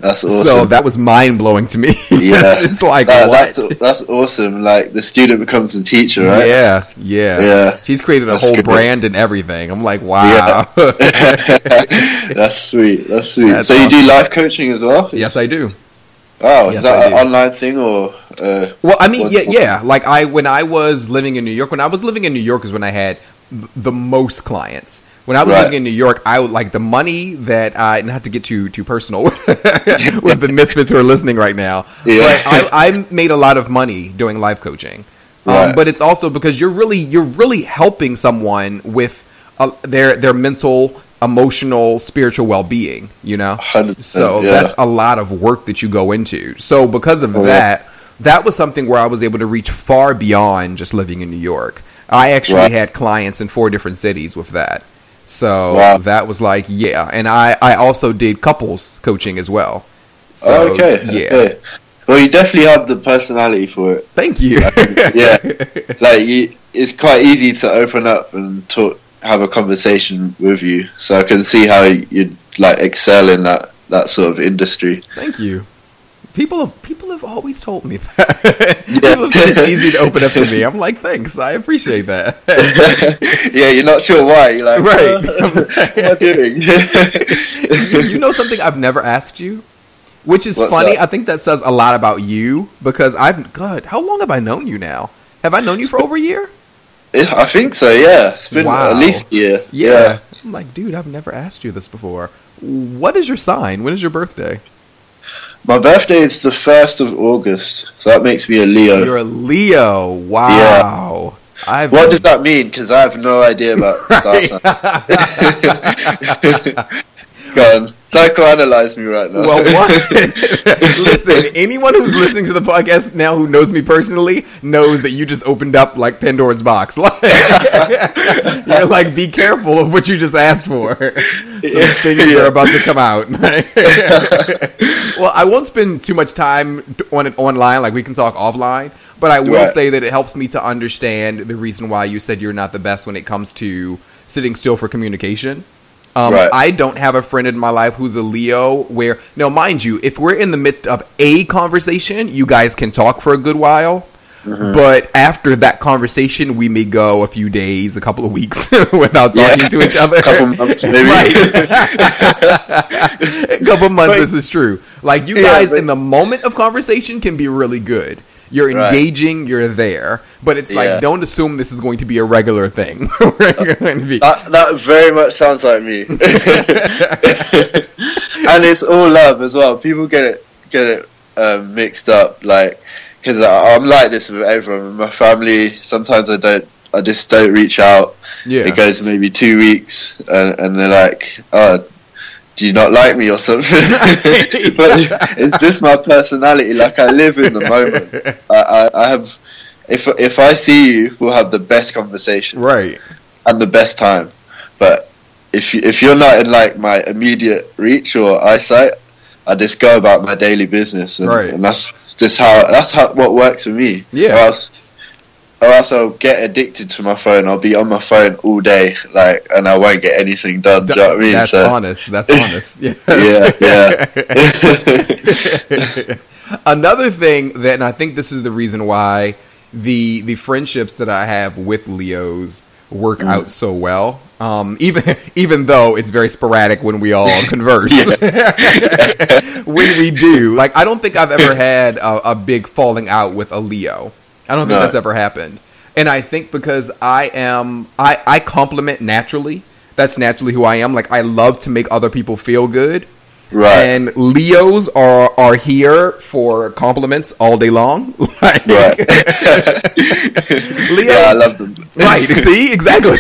That's awesome. So that was mind blowing to me. yeah, it's like That- what? That's, that's awesome. Like the student becomes the teacher, right? Yeah, yeah, Yeah. She's created a That's whole good. brand and everything. I'm like, wow. that's sweet. That's sweet. That's so you do awesome. life coaching as well? yes, I do. Oh, Yes, is that an online thing or? Uh, Well, I mean, yeah, yeah. Like I, when I was living in New York, when I was living in New York is when I had the most clients. When I was Right. living in New York, I would like the money that I not to get too too personal with the misfits who are listening right now. Yeah. But I, I made a lot of money doing life coaching. Um, but it's also because you're really you're really helping someone with uh, their their mental, emotional, spiritual well being. You know, so yeah. that's a lot of work that you go into. So because of Oh, yeah. that, that was something where I was able to reach far beyond just living in New York. I actually Right. had clients in four different cities with that. So Wow. that was like, yeah. And I, I also did couples coaching as well. So, okay. Yeah. Okay. Well, you definitely have the personality for it. Thank you. Yeah. like you, it's quite easy to open up and talk, have a conversation with you. So I can see how you'd like excel in that that sort of industry. Thank you. People have people have always told me that. people have said it's easy to open up to me. I'm like, thanks, I appreciate that. yeah, you're not sure why. You're like, Right. "Uh, what am I doing? you know something I've never asked you, which is What's funny. that? I think that says a lot about you because I've God. How long have I known you now? Have I known you for over a year? I think so. Yeah, it's been Wow. at least a year. Yeah. I'm like, dude, I've never asked you this before. What is your sign? When is your birthday? My birthday is the first of August, so that makes me a Leo. You're a Leo. Wow. I've what does that mean? Because I have no idea about star signs. Go on, psychoanalyze me right now. Well, one, listen, anyone who's listening to the podcast now who knows me personally knows that you just opened up like Pandora's box. Like, you're like, be careful of what you just asked for. Some things Yeah. are about to come out. well, I won't spend too much time on it online. Like, we can talk offline. But I will Right. say that it helps me to understand the reason why you said you're not the best when it comes to sitting still for communication. Um, Right. I don't have a friend in my life who's a Leo. Where now, mind you, if we're in the midst of a conversation, you guys can talk for a good while. Mm-hmm. But after that conversation, we may go a few days, a couple of weeks without Yeah. talking to each other. a couple months maybe. Right. a couple months. This is true. Like you Yeah, guys, but- in the moment of conversation, can be really good. You're Right. engaging. You're there. But it's like Yeah. don't assume this is going to be a regular thing. We're going to be. That, that very much sounds like me. and it's all love as well. People get it get it um, mixed up, like because I'm like this with everyone. My family, sometimes I don't. I just don't reach out. yeah. It goes maybe two weeks, and, and they're like, "Oh, do you not like me or something?" but it's just my personality. Like I live in the moment. I, I, I have. If if I see you, we'll have the best conversation right. and the best time. But if you, if you're not in like my immediate reach or eyesight, I just go about my daily business, and, Right. and that's just how that's how what works for me. Yeah. Or else, I'll get addicted to my phone. I'll be on my phone all day, like, and I won't get anything done. Do you know what I mean? That's So- honest. That's honest. Yeah. Yeah, Another thing that, and I think this is the reason why the the friendships that I have with Leos work Mm. out so well. Um, even even though it's very sporadic when we all converse, when we do, like I don't think I've ever had a, a big falling out with a Leo. I don't think No. that's ever happened. And I think because I am, I I compliment naturally. That's naturally who I am. Like I love to make other people feel good. right. And Leos are are here for compliments all day long. Like, right. Leos, yeah, I love them. right? See, exactly.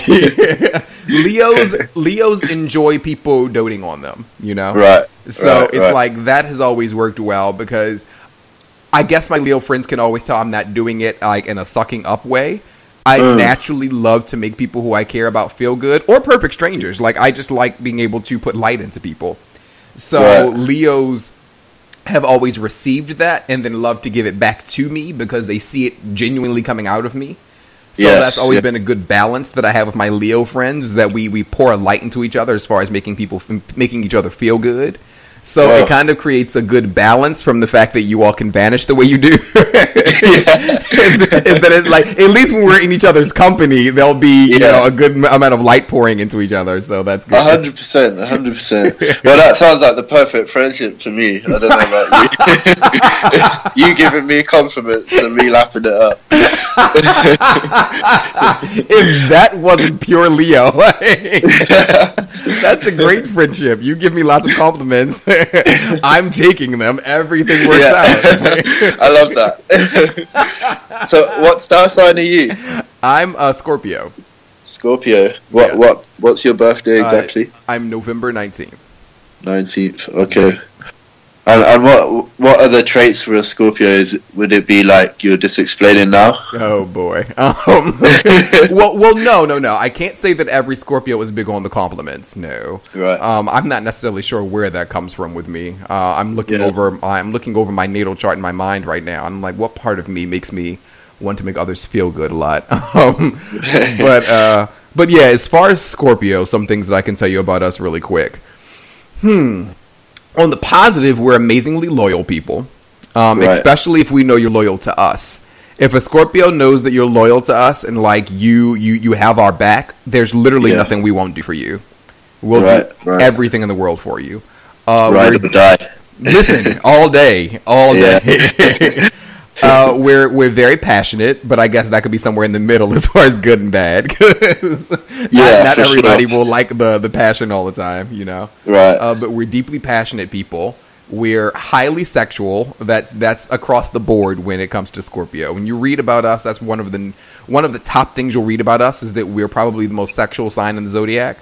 Leos Leos enjoy people doting on them. You know, Right. So right, it's right. like that has always worked well because I guess my Leo friends can always tell I'm not doing it like in a sucking up way. I Mm. naturally love to make people who I care about feel good or perfect strangers. Like I just like being able to put light into people. So Right. Leos have always received that and then love to give it back to me because they see it genuinely coming out of me. So Yes, that's always yeah. been a good balance that I have with my Leo friends is that we we pour light into each other as far as making people making each other feel good. So Wow. it kind of creates a good balance from the fact that you all can vanish the way you do. is that it's like at least when we're in each other's company, there'll be you know a good amount of light pouring into each other. So that's A good. hundred percent, a hundred percent. Well, that sounds like the perfect friendship to me. I don't know about you. you giving me compliments and me lapping it up. if that wasn't pure Leo, that's a great friendship. You give me lots of compliments. I'm taking them. Everything works Yeah. out. I love that. so, what star sign are you? I'm a Scorpio. Scorpio. What? Yeah. What? What's your birthday Uh, exactly? I'm November 19th. Nineteenth. okay. And, and what what other traits for a Scorpio is? Would it be like you're just explaining now? Oh boy. Um, well, well, no, no, no. I can't say that every Scorpio is big on the compliments. No. Right. Um, I'm not necessarily sure where that comes from with me. Uh, I'm looking Yeah. over. I'm looking over my natal chart in my mind right now. I'm like, what part of me makes me want to make others feel good a lot? Um, but uh, but yeah, as far as Scorpio, some things that I can tell you about us really quick. Hmm. On the positive, we're amazingly loyal people. um, Right. especially if we know you're loyal to us. If a Scorpio knows that you're loyal to us and like you you you have our back, there's literally Yeah. nothing we won't do for you. We'll Right, do right. everything in the world for you. Uh, we're- or die. listen all day, all Yeah. uh, we're we're very passionate, but I guess that could be somewhere in the middle as far as good and bad. not, Yeah, not for everybody sure. will like the the passion all the time, you know. Right. Uh, but we're deeply passionate people. We're highly sexual. That's that's across the board when it comes to Scorpio. When you read about us, that's one of the one of the top things you'll read about us is that we're probably the most sexual sign in the zodiac.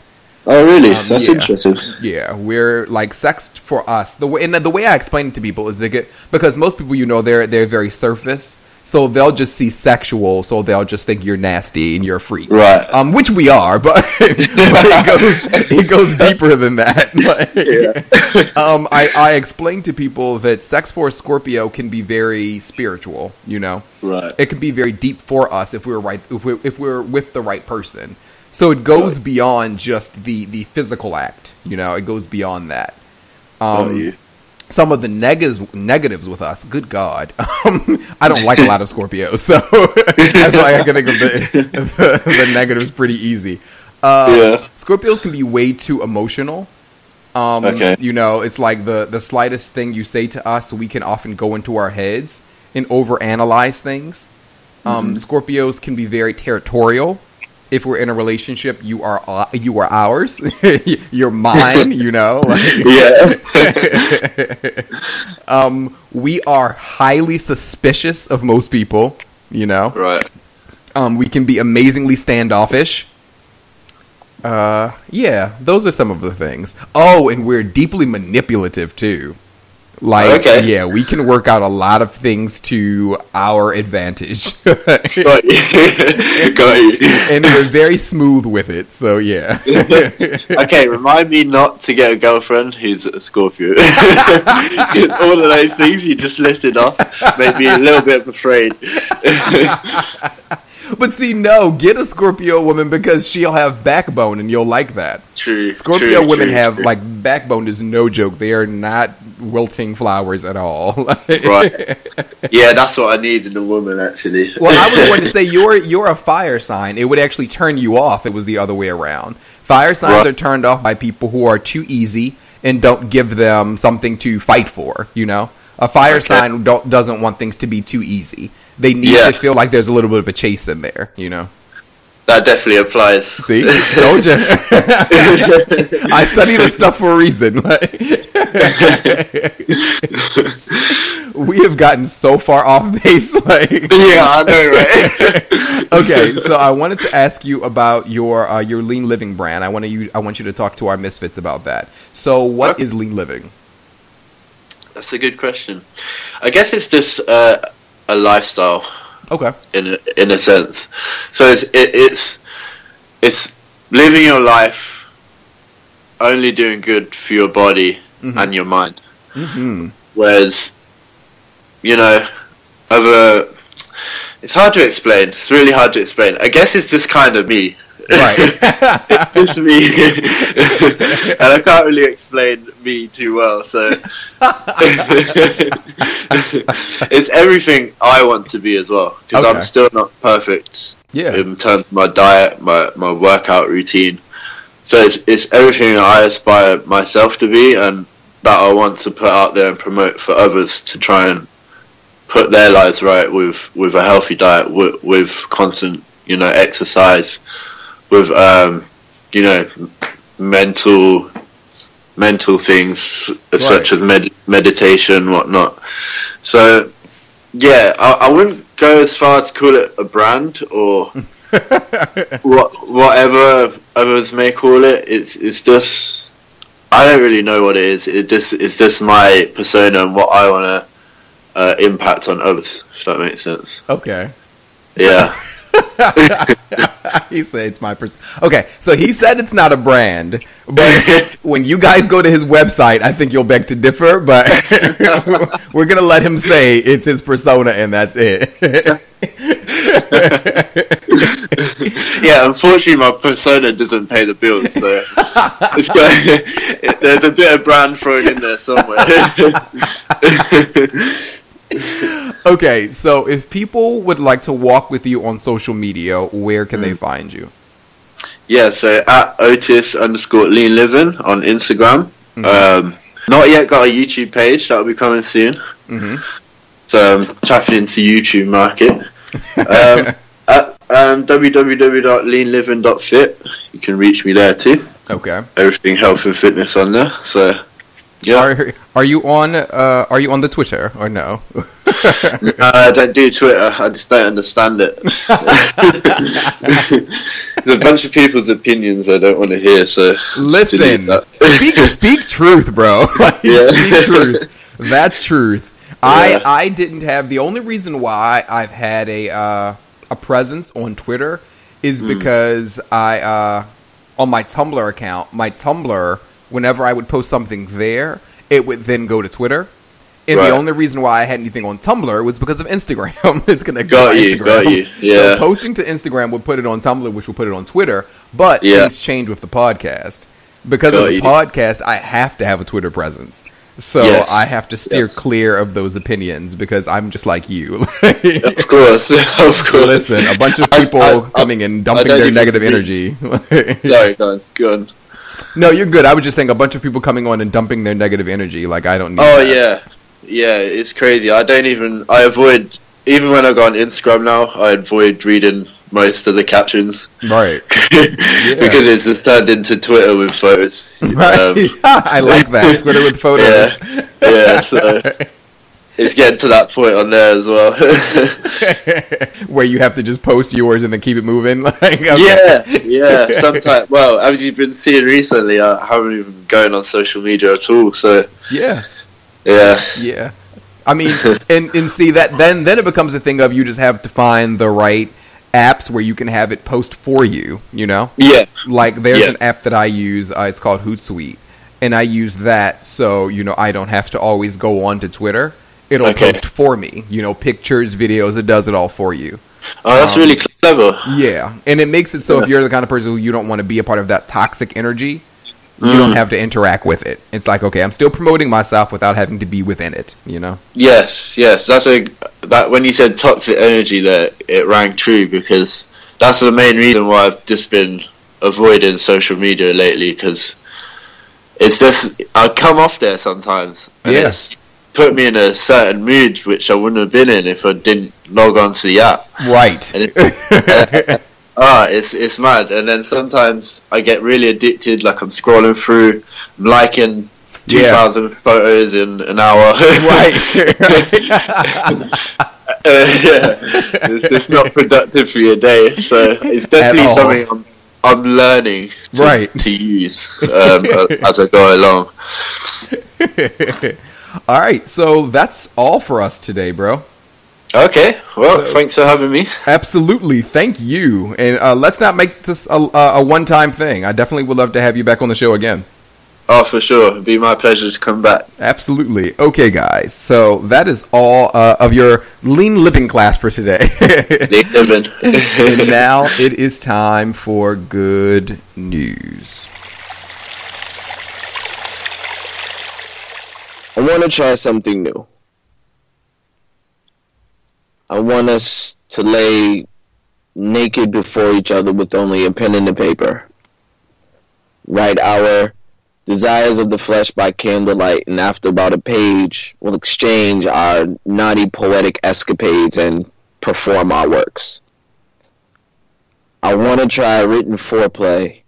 Oh, really? Um, That's yeah. interesting. Yeah, we're like sex for us. The way and the way I explain it to people is get because most people you know they're they're very surface, so they'll just see sexual, so they'll just think you're nasty and you're a freak. Right. Um, which we are, but, but it goes it goes deeper than that. Like, um, I I explain to people that sex for a Scorpio can be very spiritual. You know, Right. it can be very deep for us if we're right if we're, if we're with the right person. So it goes beyond just the the physical act. You know, it goes beyond that. Um, you. some of the negatives negatives with us. Good God, um, I don't like a lot of Scorpios, so that's why I can think of the, the, the negatives pretty easy. Uh, Yeah. Scorpios can be way too emotional. Um, Okay. You know, it's like the the slightest thing you say to us, we can often go into our heads and overanalyze things. Um, Mm-hmm. Scorpios can be very territorial. If we're in a relationship, you are uh, you are ours. You're mine. You know. Like, Yeah. um, we are highly suspicious of most people. You know. right. Um, we can be amazingly standoffish. Uh, yeah, those are some of the things. Oh, and we're deeply manipulative too. Like, Okay. yeah, we can work out a lot of things to our advantage, Got you. Got you. and we're very smooth with it. So yeah, okay, remind me not to get a girlfriend who's a Scorpio. all of those things you just listed off made me a little bit afraid. But see, no, get a Scorpio woman because she'll have backbone, and you'll like that. true. Scorpio true, women true, have true. like backbone is no joke. They are not wilting flowers at all. Right. Yeah, that's what I need in a woman, actually. Well, I was going to say you're you're a fire sign. It would actually turn you off. if It was the other way around. Fire signs Right. are turned off by people who are too easy and don't give them something to fight for. You know, a fire Okay. sign don't, doesn't want things to be too easy. They need Yeah. to feel like there's a little bit of a chase in there. You know. That definitely applies. See, told you. I study this stuff for a reason. we have gotten so far off base. Like, yeah, I know, right? okay, so I wanted to ask you about your uh, your lean living brand. I want to you I want you to talk to our misfits about that. So, what Okay. is lean living? That's a good question. I guess it's just uh, a lifestyle Okay. in a, in a sense. So it's it, it's it's living your life only doing good for your body Mhm. and your mind. hmm Whereas, you know, other it's hard to explain. It's really hard to explain. I guess it's just kind of me. Right. it's just me, and I can't really explain me too well. So it's everything I want to be as well because Okay. I'm still not perfect yeah. in terms of my diet, my my workout routine. So it's it's everything I aspire myself to be, and that I want to put out there and promote for others to try and put their lives right with with a healthy diet, with, with constant you know exercise, with um, you know mental mental things such as med- meditation, whatnot. So yeah, I, I wouldn't go as far as call it a brand or what whatever others may call it. It's it's just I don't really know what it is. It just it's just my persona and what I want to uh, impact on others. If that makes sense. okay. Yeah. he said it's my person. Okay, so he said it's not a brand, but when you guys go to his website, I think you'll beg to differ. But we're gonna let him say it's his persona, and that's it. yeah, unfortunately, my persona doesn't pay the bills, so it's got, there's a bit of brand thrown in there somewhere. Okay, so if people would like to walk with you on social media, where can they find you? Yeah, so at Otis underscore lean living on Instagram. Um, not yet got a YouTube page. That'll be coming soon. Mhm. So um, tapping into YouTube market. um, at um, www.leanliving.fit. You can reach me there too. Okay. Everything health and fitness on there. So yeah, Are are you on uh, are you on the Twitter or no? I don't do Twitter. I just don't understand it. There's a bunch of people's opinions I don't want to hear. So Listen, speak speak truth, bro. Like, Yeah. Speak truth. That's truth. Yeah. I I didn't have the only reason why I've had a uh, a presence on Twitter is Hmm. because I uh, on my Tumblr account, my Tumblr, whenever I would post something there, it would then go to Twitter. And Right. the only reason why I had anything on Tumblr was because of Instagram. it's gonna Got go to you, Instagram. got you, So yeah. posting to Instagram would put it on Tumblr, which would put it on Twitter. But Yeah. things change with the podcast because of the you. podcast. I have to have a Twitter presence, so Yes. I have to steer Yes. clear of those opinions because I'm just like you. Of course, of course. Listen, a bunch of people I- I- coming and I dumping their negative energy. Sorry, guys. Go on. No, you're good. I was just saying a bunch of people coming on and dumping their negative energy. Like I don't need. Oh that. yeah, yeah. It's crazy. I don't even. I avoid even when I go on Instagram now. I avoid reading most of the captions right. because it's just turned into Twitter with photos. Right. Um, I like that Twitter with photos. yeah, yeah. So it's getting to that point on there as well. Where you have to just post yours and then keep it moving. Like, okay. Yeah, yeah. Sometimes, well, as you've been seeing recently, I haven't even been going on social media at all. So yeah, yeah, yeah. I mean, and and see that then then it becomes a thing of you just have to find the right apps where you can have it post for you. You know, yeah, like there's Yeah. an app that I use. Uh, it's called Hootsuite, and I use that so you know I don't have to always go on to Twitter. It'll Okay. post for me. You know, pictures, videos. It does it all for you. Oh, that's Um, really clever. Yeah, and it makes it so if you're the kind of person who you don't want to be a part of that toxic energy, you Mm. don't have to interact with it. It's like okay, I'm still promoting myself without having to be within it. You know? Yes, yes. That's a that when you said toxic energy, there it rang true because that's the main reason why I've just been avoiding social media lately because it's just I come off there sometimes and Yeah. it's put me in a certain mood which I wouldn't have been in if I didn't log on to the app. Right. And it, ah, it's it's mad. And then sometimes I get really addicted. Like I'm scrolling through, I'm liking two Yeah. photos in an hour. right. Uh, yeah, it's, it's not productive for your day. So it's definitely something I'm, I'm learning to, Right. to use um, as I go along. All right. So that's all for us today, bro. Okay, well, So- thanks for having me. Absolutely. Thank you. And uh, let's not make this a, a, a one-time thing. I definitely would love to have you back on the show again. Oh, for sure. It'd be my pleasure to come back. Absolutely. Okay, guys. So that is all uh, of your lean living class for today. Nick Niven. and now it is time for good news. I want to try something new. I want us to lay naked before each other with only a pen and a paper. Write our desires of the flesh by candlelight, and after about a page, we'll exchange our naughty poetic escapades and perform our works. I want to try written foreplay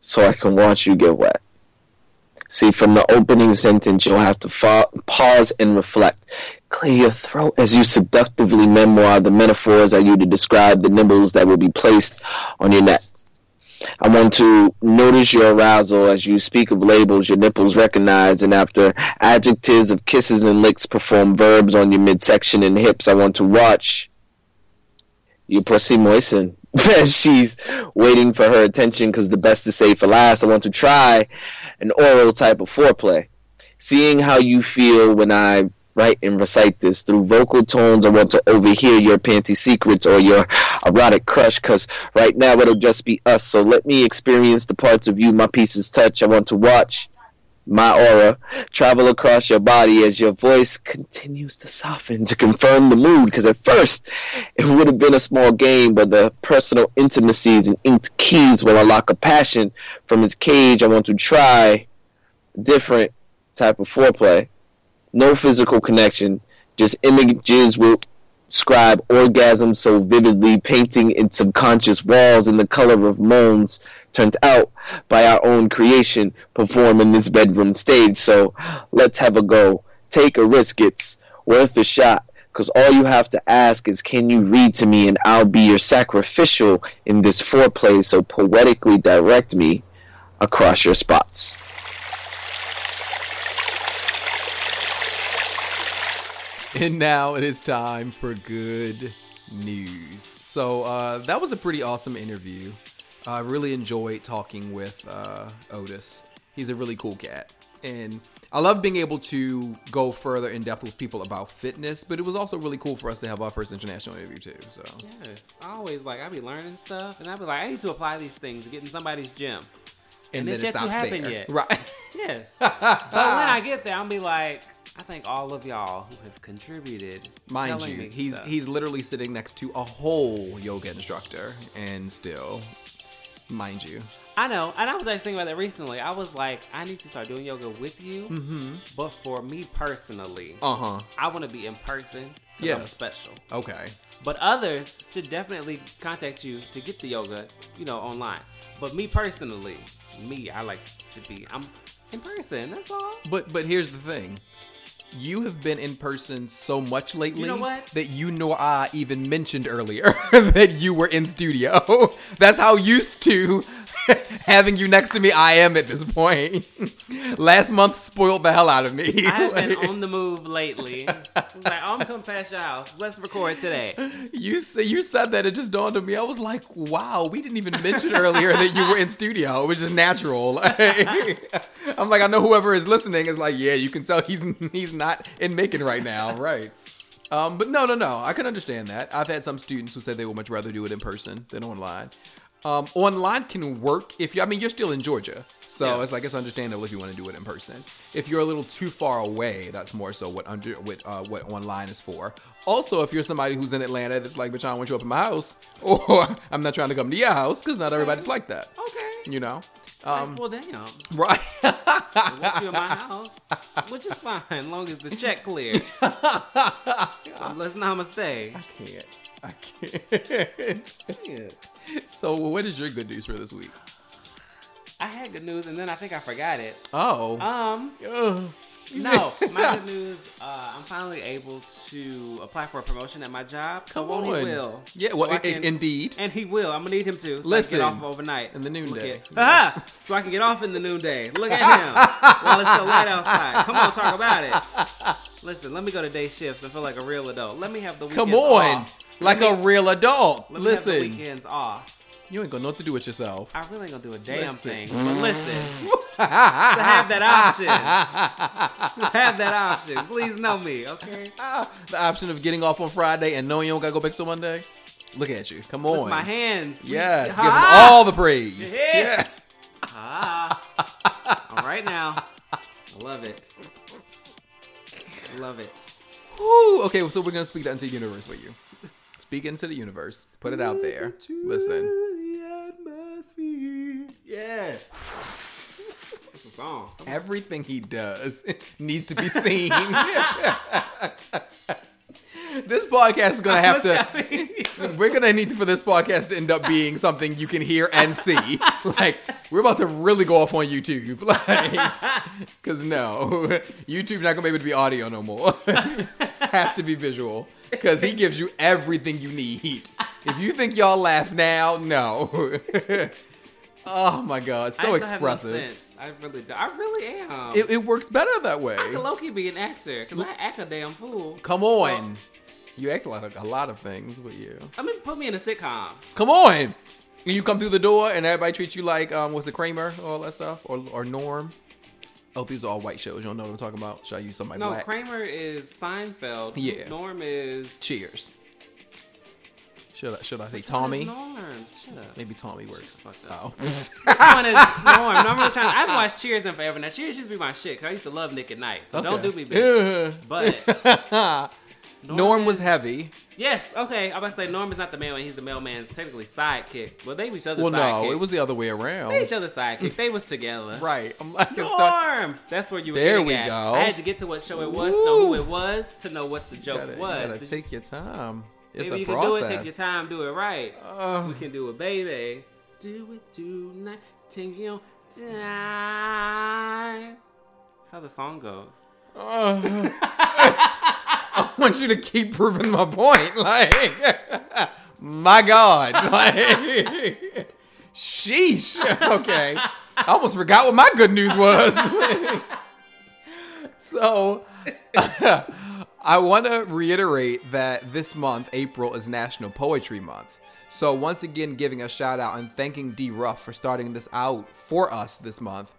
so I can watch you get wet. See, from the opening sentence, you'll have to fa- pause and reflect. Clear your throat as you seductively memoir the metaphors I use to describe the nibbles that will be placed on your neck. I want to notice your arousal as you speak of labels your nipples recognize, and after adjectives of kisses and licks perform verbs on your midsection and hips, I want to watch your pussy moisten as she's waiting for her attention because the best is saved for last. I want to try an oral type of foreplay. Seeing how you feel when I write and recite this through vocal tones, I want to overhear your panty secrets or your erotic crush because right now it'll just be us. So let me experience the parts of you my pieces touch. I want to watch my aura, travel across your body as your voice continues to soften to confirm the mood. Because at first, it would have been a small game, but the personal intimacies and inked keys will unlock a passion from his cage. I want to try different type of foreplay. No physical connection, just images will scribe orgasms so vividly, painting in subconscious walls in the color of moans turned out by our own creation perform in this bedroom stage. So let's have a go. Take a risk. It's worth a shot. Because all you have to ask is, can you read to me and I'll be your sacrificial in this foreplay, so poetically direct me across your spots. And now it is time for good news. So uh, that was a pretty awesome interview. I really enjoyed talking with uh, Otis. He's a really cool cat. And I love being able to go further in depth with people about fitness, but it was also really cool for us to have our first international interview too. So Yes, I always like I be learning stuff, and I be like, I need to apply these things to get in somebody's gym. And it's then yet to happen there. yet. Right. Yes, but when I get there, I'll be like, I thank all of y'all who have contributed. Mind you, he's stuff. he's literally sitting next to a whole yoga instructor, and still, mind you, I know, and I was actually thinking about that recently. I was like, I need to start doing yoga with you, Mm-hmm. but for me personally, uh huh. I want to be in person. I'm special. Okay. But others should definitely contact you to get the yoga, you know, online. But me personally, me, I like to be. I'm in person. That's all. But but here's the thing. You have been in person so much lately You know that you nor I even mentioned earlier that you were in studio. That's how used to having you next to me I am at this point. Last month spoiled the hell out of me. I have been on the move lately. I was like, oh, I'm coming past your house. Let's record today. You say you said that it just dawned on me. I was like, wow, we didn't even mention earlier that you were in studio, which is natural. I'm like, I know whoever is listening is like, yeah, you can tell he's he's not in Macon right now, right? Um, but no, no, no, I can understand that. I've had some students who said they would much rather do it in person than online. Um, online can work if you. I mean, you're still in Georgia, so Yeah. it's like it's understandable if you want to do it in person. If you're a little too far away, that's more so what under what uh, what online is for. Also, if you're somebody who's in Atlanta, that's like, bitch, I don't want you up in my house, or I'm not trying to come to your house because not everybody's like that. Okay. You know, Like, um, well, damn. right? I want you in my house, which is fine, as long as the check clear. so let's namaste. I can't. I can't. Yeah. so, what is your good news for this week? I had good news, and then I think I forgot it. Oh, Um, Ugh. no, my good news. Uh, I'm finally able to apply for a promotion at my job. So Come on. he will? Yeah, So well, I i- can- indeed. And he will. I'm gonna need him to. So Listen, I can get off overnight in the noonday. Look at- Aha! So I can get off in the noonday. Look at him while it's still light outside. Come on, talk about it. Listen, let me go to day shifts and feel like a real adult. Let me have the weekends Come on, off. Like Let a real adult. Let me have the Listen, weekends off. you ain't gonna know what to do with yourself. I really ain't gonna do a damn Listen. thing. But listen, to have that option, to have that option, please know me, okay? The option of getting off on Friday and knowing you don't gotta go back till Monday. Look at you. Come on. With my hands. we- Yes, give him Ah! all the praise. Yeah. Ah. All right now. I love it. I love it. Whew. Okay, so we're gonna speak that into the universe for you. Speak into the universe. Put it out there. Listen. the atmosphere. Yeah. That's a song. Everything he does needs to be seen. this podcast is gonna have to. We're gonna need for this podcast to end up being something you can hear and see. Like we're about to really go off on YouTube, like, cause no, YouTube's not gonna be able to be audio no more. have to be visual, cause he gives you everything you need. If you think y'all laugh now, no. oh my god, so I still have no expressive. I really do. I really am. It, it works better that way. I could low key be an actor because I act a damn fool. Come on. You act like a lot of things, but you. I mean, put me in a sitcom. Come on. You come through the door and everybody treats you like um what's it Kramer all that stuff or or Norm. Oh, these are all white shows. You don't know what I'm talking about. Should I use somebody No, black? Kramer is Seinfeld. Yeah. Norm is Cheers. Should I, should I say Which Tommy? Norm. Shut up. Maybe Tommy works. Oh. Which one is Norm? Norm, I'm trying. I haven't watched Cheers in forever. Now Cheers used to be my shit. Cause I used to love Nick at Night. So don't do me, bitch. But Norm was is- heavy. Yes. Okay. I'm about to say Norm is not the mailman. He's the mailman's technically sidekick. Well, they were each other's Well, sidekick. no, it was the other way they around. each other's sidekick. They was together. Right. I'm like, not, Norm. That's where you. Were There we at. go. I had to get to what show it was, to know who it was, to know what the joke gotta, you was. gotta Did take your time. you, It's maybe a you process. can do it. Take your time. Do it right. Uh, we can do it, baby. Do it tonight. Take your time. That's how the song goes. uh, want you to keep proving my point. Like, my God. Like, sheesh. Okay. I almost forgot what my good news was. so, I want to reiterate that this month, April, is National Poetry Month. So, once again, giving a shout out and thanking D Ruff for starting this out for us this month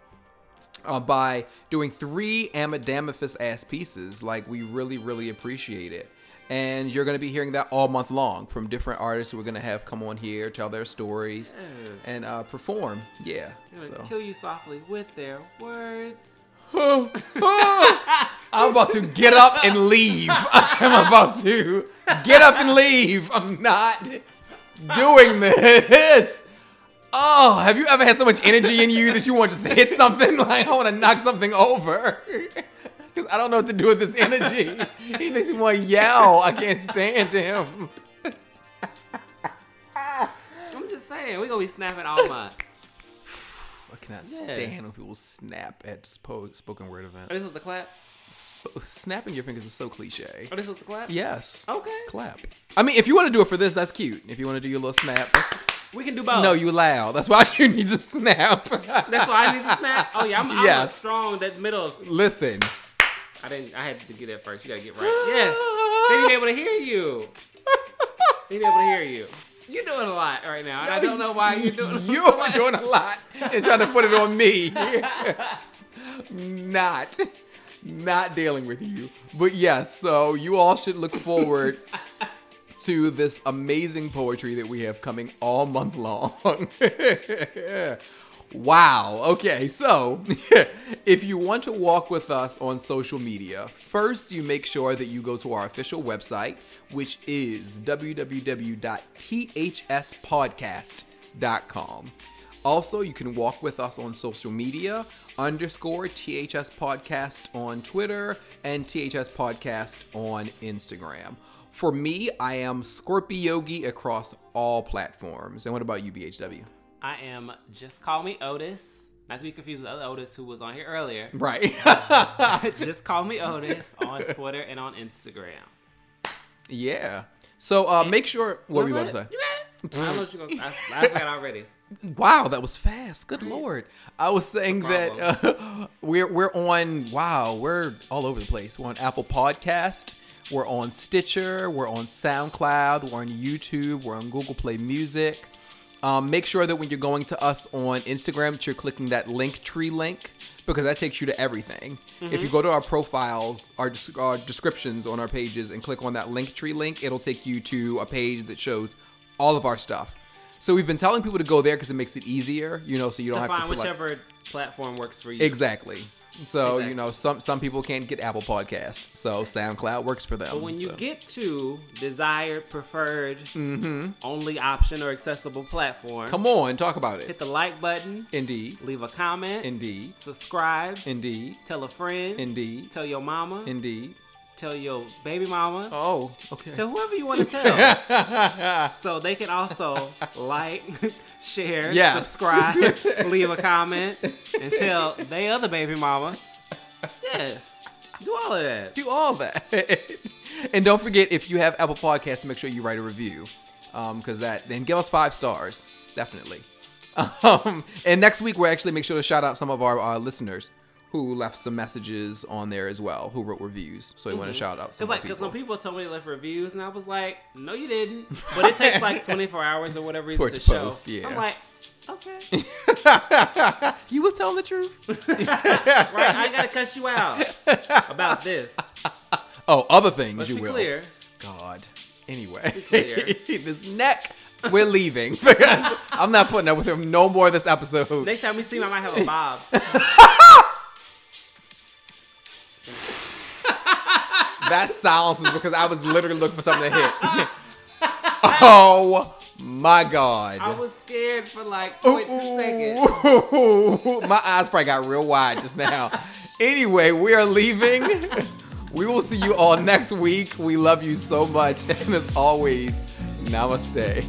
uh, by doing three Amadamaphis ass pieces. Like, we really, really appreciate it. And you're going to be hearing that all month long from different artists who are going to have come on here, tell their stories, and uh, perform. Yeah. So. kill you softly with their words. I'm about to get up and leave. I'm about to get up and leave. I'm not doing this. Oh, have you ever had so much energy in you that you want to just hit something? Like, I want to knock something over. Because I don't know what to do with this energy. He makes me want to yell. I can't stand him. I'm just saying, we're gonna be snapping all month. I cannot Yes. stand when people snap at spoken word Oh, events. this is the clap. Snapping your fingers is so cliche. Oh, this was the clap. Yes. Okay. Clap. I mean, if you want to do it for this, that's cute. If you want to do your little snap, We can do both. no, you loud. That's why you need to snap. That's why I need to snap. Oh yeah, I'm, I'm Yes. strong. That middle. Listen. I didn't. I had to get it first. You gotta get right. Yes. They be able to hear you. They be able to hear you. You're doing a lot right now. and I don't know why you're doing. You're so much. doing a lot and trying to put it on me. not, not dealing with you. But yes, so you all should look forward to this amazing poetry that we have coming all month long. wow. Okay, so if you want to walk with us on social media, first you make sure that you go to our official website, which is www.thspodcast.com. Also, you can walk with us on social media underscore THS Podcast on Twitter and THS Podcast on Instagram. For me, I am Scorpiyogi across all platforms. And what about you, BHW? I am. Just call me Otis. Not to be confused with other Otis who was on here earlier. Right. just call me Otis on Twitter and on Instagram. yeah. So uh, make sure. What were you about to say? You got it. I don't know what you're gonna. I, I forgot already. Wow, that was fast. Good lord. I was saying No that uh, we're we're on wow, we're all over the place. We're on Apple Podcast, we're on Stitcher, we're on SoundCloud, we're on YouTube, we're on Google Play Music. Um, make sure that when you're going to us on Instagram, that you're clicking that Linktree link because that takes you to everything. If you go to our profiles, our, our descriptions on our pages, and click on that Linktree link, it'll take you to a page that shows all of our stuff. So we've been telling people to go there because it makes it easier, you know, so you don't To have find to like- whichever platform works for you. exactly. So Exactly. you know, some some people can't get Apple Podcast, so SoundCloud works for them. But when you so. get to desired, preferred, Mm-hmm. only option or accessible platform, come on, talk about it. hit the like button, Indeed, leave a comment, indeed, subscribe, indeed, tell a friend, indeed, tell your mama, indeed. Tell your baby mama, Oh, okay. tell whoever you want to tell. so they can also like, share, Yes. subscribe, leave a comment, and tell they other baby mama. Yes, do all of that. do all that. and don't forget if you have Apple Podcasts, make sure you write a review, because that then give us five stars, definitely. Um, and next week we'll actually make sure to shout out some of our uh, listeners who left some messages on there as well, who wrote reviews. So we want to mm-hmm. shout out some It's like because some people told me they left reviews, and I was like, "No, you didn't." But it takes like 24 hours or whatever reason to to show. post, yeah. I'm like, okay, you was telling the truth. right? I gotta cuss you out about this. Oh, other things Let's you be will. clear. God. Anyway, this neck, we're leaving because I'm not putting up with him no more this episode. Next time we see him, I might have a bob. That silence was because I was literally looking for something to hit. oh my god. I was scared for like 0.2 seconds. Ooh, my eyes probably got real wide just now. Anyway, we are leaving. We will see you all next week. We love you so much. And as always, namaste.